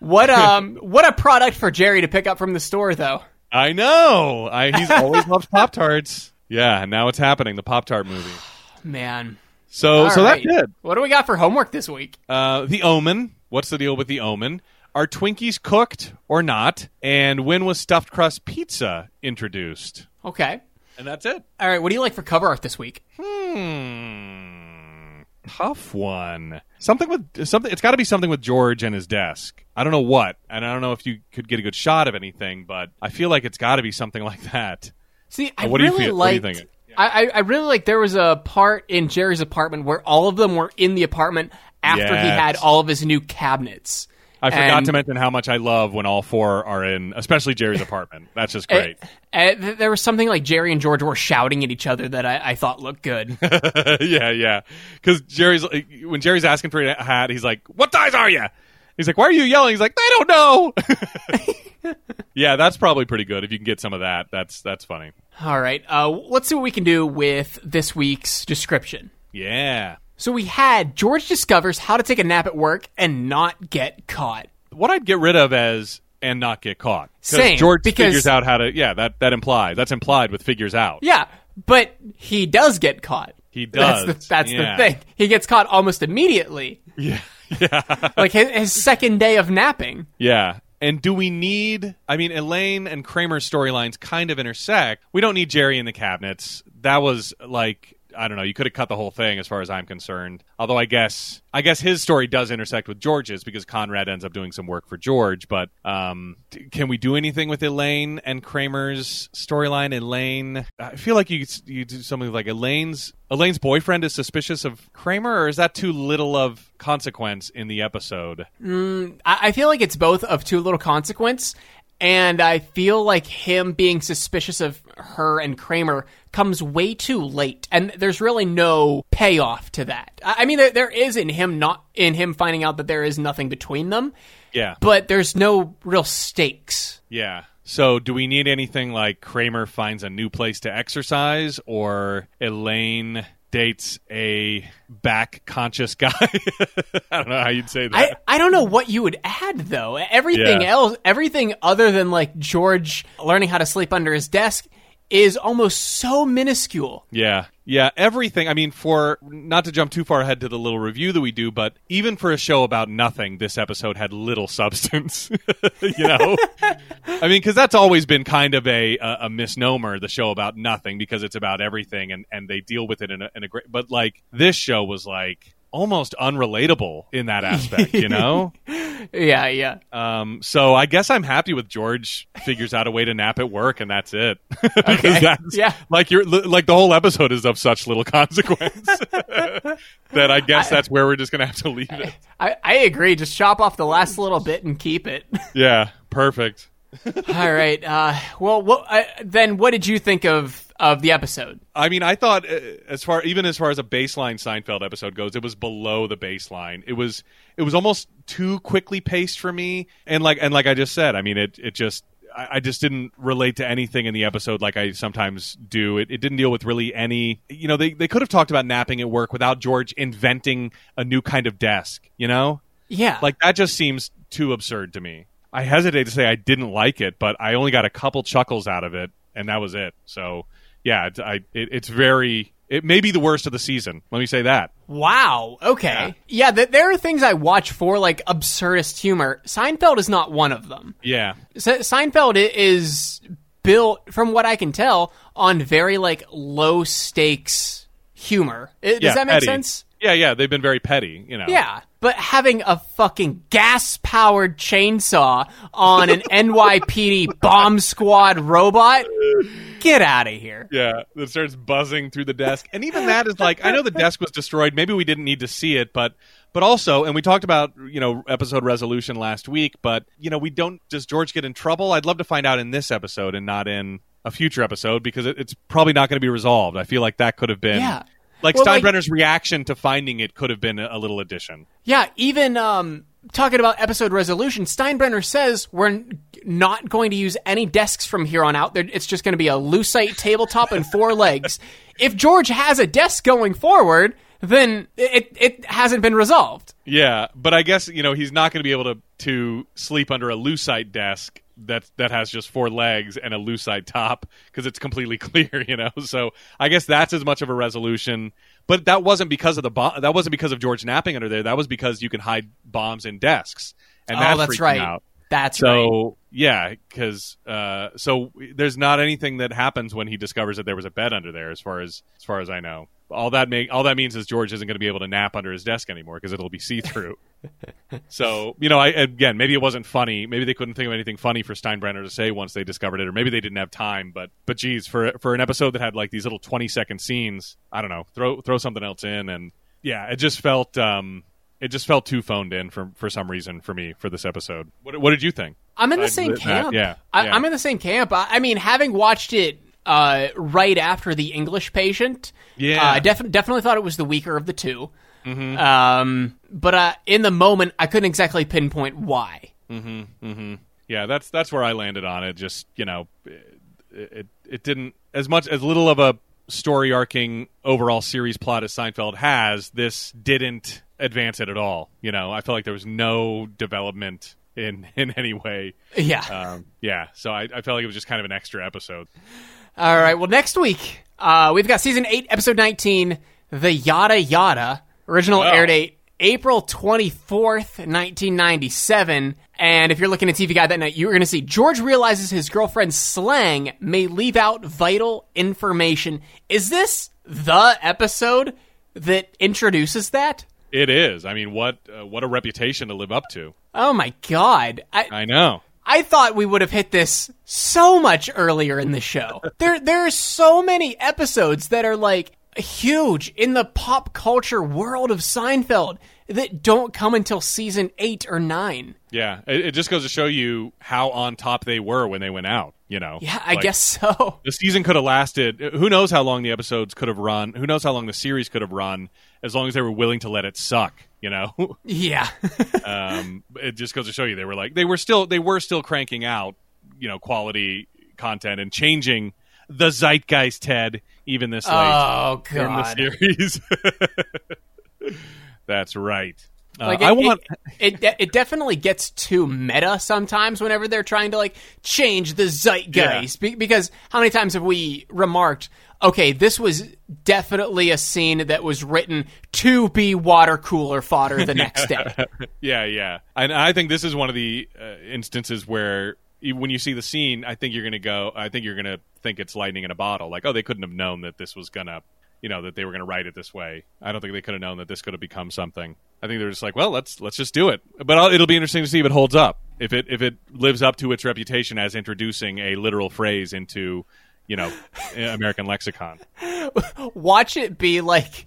What um, what a product for Jerry to pick up from the store, though. I know. I, he's always loved Pop Tarts. Yeah, and now it's happening. The Pop Tart movie. Man. So, All so right. that's it. What do we got for homework this week? Uh, the Omen. What's the deal with the Omen? Are Twinkies cooked or not? And when was stuffed crust pizza introduced? Okay. And that's it. All right. What do you like for cover art this week? Hmm. Tough one. Something with something. It's got to be something with George and his desk. I don't know what, and I don't know if you could get a good shot of anything, but I feel like it's got to be something like that. See, I what do you really feel- what do you think? I, I I really like. There was a part in Jerry's apartment where all of them were in the apartment after he had all of his new cabinets. I forgot And- to mention how much I love when all four are in, especially Jerry's apartment. That's just Uh, great. th- there was something like Jerry and George were shouting at each other that I, I thought looked good. yeah, yeah. Because Jerry's when Jerry's asking for a hat, he's like, "What size are you?" He's like, "Why are you yelling?" He's like, "I don't know." yeah, that's probably pretty good if you can get some of that. That's that's funny. all right, uh, let's see what we can do with this week's description. Yeah. So we had George discovers how to take a nap at work and not get caught. What I'd get rid of as and not get caught. Same, George because- figures out how to. Yeah, that that implies that's implied with figures out. Yeah, but he does get caught. He That's does. the, that's Yeah. the thing. He gets caught almost immediately, Yeah, yeah, like his, his second day of napping. yeah. And do we need? I mean, Elaine and Kramer's storylines kind of intersect. We don't need Jerry in the cabinets. That was like I don't know. You could have cut the whole thing, as far as I'm concerned. Although I guess I guess his story does intersect with George's because Conrad ends up doing some work for George. But um, can we do anything with Elaine and Kramer's storyline? Elaine, I feel like you you do something like Elaine's Elaine's boyfriend is suspicious of Kramer, or is that too little of consequence in the episode? I, I feel like it's both of too little consequence, and I feel like him being suspicious of her and Kramer comes way too late, and there's really no payoff to that. I, mean, there, there is in him not in him finding out that there is nothing between them, Yeah, but there's no real stakes. Yeah. So, do we need anything like Kramer finds a new place to exercise or Elaine dates a back conscious guy? I don't know how you'd say that. I, I don't know what you would add though. Everything Yeah. else, everything other than like George learning how to sleep under his desk is almost so minuscule. yeah. Yeah. Everything. I mean, for not to jump too far ahead to the little review that we do, but even for a show about nothing, this episode had little substance. you know? I mean, because that's always been kind of a, a a misnomer, the show about nothing, because it's about everything and, and they deal with it in a, in a great. But like this show was like almost unrelatable in that aspect, you know? Yeah, yeah. Um, so I guess I'm happy with George figures out a way to nap at work, and that's it. because that's Yeah. like you're like the whole episode is of such little consequence that I guess that's where we're just gonna have to leave it. I, I agree. Just chop off the last little bit and keep it. Yeah, perfect. All right. Uh, well, what, uh, then what did you think of of the episode? I mean, I thought uh, as far even as far as a baseline Seinfeld episode goes, it was below the baseline. It was it was almost too quickly paced for me, and like and like I just said, I mean, it it just I I just didn't relate to anything in the episode like I sometimes do. It, it didn't deal with really any. You know, they they could have talked about napping at work without George inventing a new kind of desk. You know, Yeah. like that just seems too absurd to me. I hesitate to say I didn't like it, but I only got a couple chuckles out of it, and that was it. So yeah, it, I, it, it's very. It may be the worst of the season. Let me say that. Wow. Okay. Yeah. th- there are things I watch for like absurdist humor. Seinfeld is not one of them. Yeah, Se- Seinfeld is built, from what I can tell, on very like low stakes humor. I- Does that make petty. sense? Yeah, yeah, they've been very petty. You know. Yeah, but having a fucking gas powered chainsaw on an NYPD bomb squad robot, get out of here. Yeah, that starts buzzing through the desk, and even that is like I know the desk was destroyed. Maybe we didn't need to see it, but but also, and we talked about you know episode resolution last week, but you know we don't. Does George get in trouble? I'd love to find out in this episode and not in a future episode because it, it's probably not going to be resolved. I feel like that could have been Yeah. like Well, like- Steinbrenner's reaction to finding it could have been a, little addition. Yeah, even um talking about episode resolution, Steinbrenner says we're not going to use any desks from here on out. It's just going to be a lucite tabletop and four legs. If George has a desk going forward, then it it hasn't been resolved. Yeah, but I guess you know he's not going to be able to to sleep under a lucite desk that that has just four legs and a lucite top because it's completely clear, you know. So I guess that's as much of a resolution. But that wasn't because of the bomb. That wasn't because of George napping under there. That was because you can hide bombs in desks, and oh, that oh, that's right. out. That's right. Yeah, because uh, so there's not anything that happens when he discovers that there was a bed under there, as far as as far as I know. All that make all that means is George isn't going to be able to nap under his desk anymore because it'll be see through. so you know, I again maybe it wasn't funny. Maybe they couldn't think of anything funny for Steinbrenner to say once they discovered it, or maybe they didn't have time. But but geez, for for an episode that had like these little twenty second scenes, I don't know, throw throw something else in, and yeah, it just felt. um it just felt too phoned in for for some reason for me for this episode. What, what did you think? I'm in the I- same that- camp. yeah, I, yeah. I'm in the same camp. I, I mean, having watched it uh, right after the English Patient, Yeah. uh, def- definitely thought it was the weaker of the 2 Mm-hmm. Um, but uh, in the moment, I couldn't exactly pinpoint why. Hmm. Hmm. Yeah, that's that's where I landed on it. Just you know, it, it it didn't as much as little of a story arcing overall series plot as Seinfeld has. This didn't advance it at all. You know, I felt like there was no development in in any way. Yeah. Um, yeah, so I, I felt like it was just kind of an extra episode. All right. Well, next week uh, we've got season eight, episode nineteen, the Yada Yada. Original Wow. air date April twenty fourth, nineteen ninety seven. And if you're looking at TV Guide that night, you're going to see George realizes his girlfriend's slang may leave out vital information. Is this the episode that introduces that? It is. I mean, what uh, what a reputation to live up to. Oh my god! I, I know. I thought we would have hit this so much earlier in the show. there there are so many episodes that are like huge in the pop culture world of Seinfeld that don't come until season 8 or 9. Yeah, it, it just goes to show you how on top they were when they went out. You know. Yeah, I Like, guess so. the season could have lasted who knows how long the episodes could have run who knows how long the series could have run as long as they were willing to let it suck you know Yeah. um, it just goes to show you they were like they were still they were still cranking out you know quality content and changing the zeitgeist ted even this late oh in the god. series that's right uh, Like i want it, it, it definitely gets too meta sometimes whenever they're trying to like change the zeitgeist Be- because how many times have we remarked okay this was definitely a scene that was written to be water cooler fodder the next day yeah, yeah. And I think this is one of the uh, instances where when you see the scene, I think you're going to go. I think you're going to think it's lightning in a bottle. Like, oh, they couldn't have known that this was gonna, you know, that they were going to write it this way. I don't think they could have known that this could have become something. I think they're just like, well, let's let's just do it. But I'll, it'll be interesting to see if it holds up. If it if it lives up to its reputation as introducing a literal phrase into, you know, eh, American lexicon. watch it be like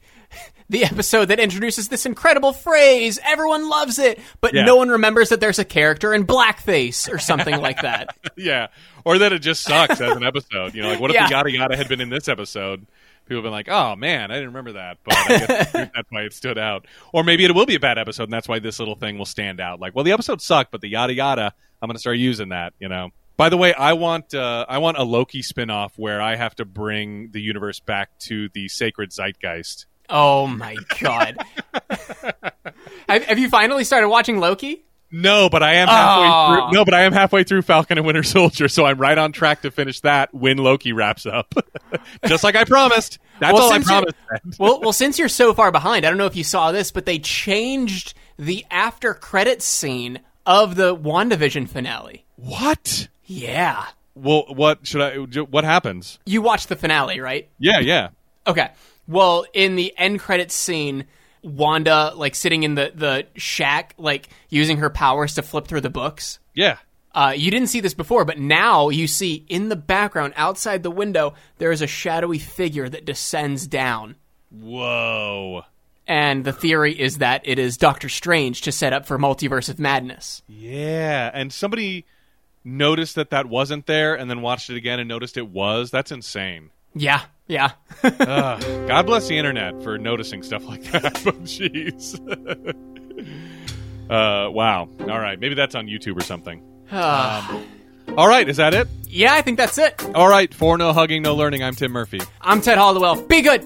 the episode that introduces this incredible phrase everyone loves it but Yeah. no one remembers that there's a character in blackface or something like that yeah, or that it just sucks as an episode. You know, like what if Yeah. the yada yada had been in this episode? People have been like, "Oh man, I didn't remember that," but I guess that's why it stood out. Or maybe it will be a bad episode, and that's why this little thing will stand out. Like, well, the episode sucked, but the yada yada, I'm going to start using that. You know. By the way, I want uh, I want a Loki spinoff where I have to bring the universe back to the sacred zeitgeist. oh my god have, have you finally started watching loki No, but I am halfway Aw. through. No, but I am halfway through Falcon and Winter Soldier, so I'm right on track to finish that when Loki wraps up. Just like I promised. That's Well, all I promised. well, well, since you're so far behind, I don't know if you saw this, but they changed the after credits scene of the WandaVision finale. what? Yeah. Well, what should I? What happens? You watched the finale, right? Yeah, yeah. Okay. Well, in the end credits scene, Wanda like sitting in the the shack, like using her powers to flip through the books. Yeah. Uh, you didn't see this before, but now you see in the background, outside the window, there is a shadowy figure that descends down. Whoa. And the theory is that it is Doctor Strange to set up for Multiverse of Madness. Yeah, and somebody noticed that that wasn't there, and then watched it again and noticed it was. That's insane. Yeah, yeah. Ugh. God bless the internet for noticing stuff like that. but jeez. Uh, wow. All right. Maybe that's on YouTube or something. Uh, All right. Is that it? yeah, I think that's it. All right. For no hugging, no learning. I'm Tim Murphy. I'm Ted Hollowell. Be good.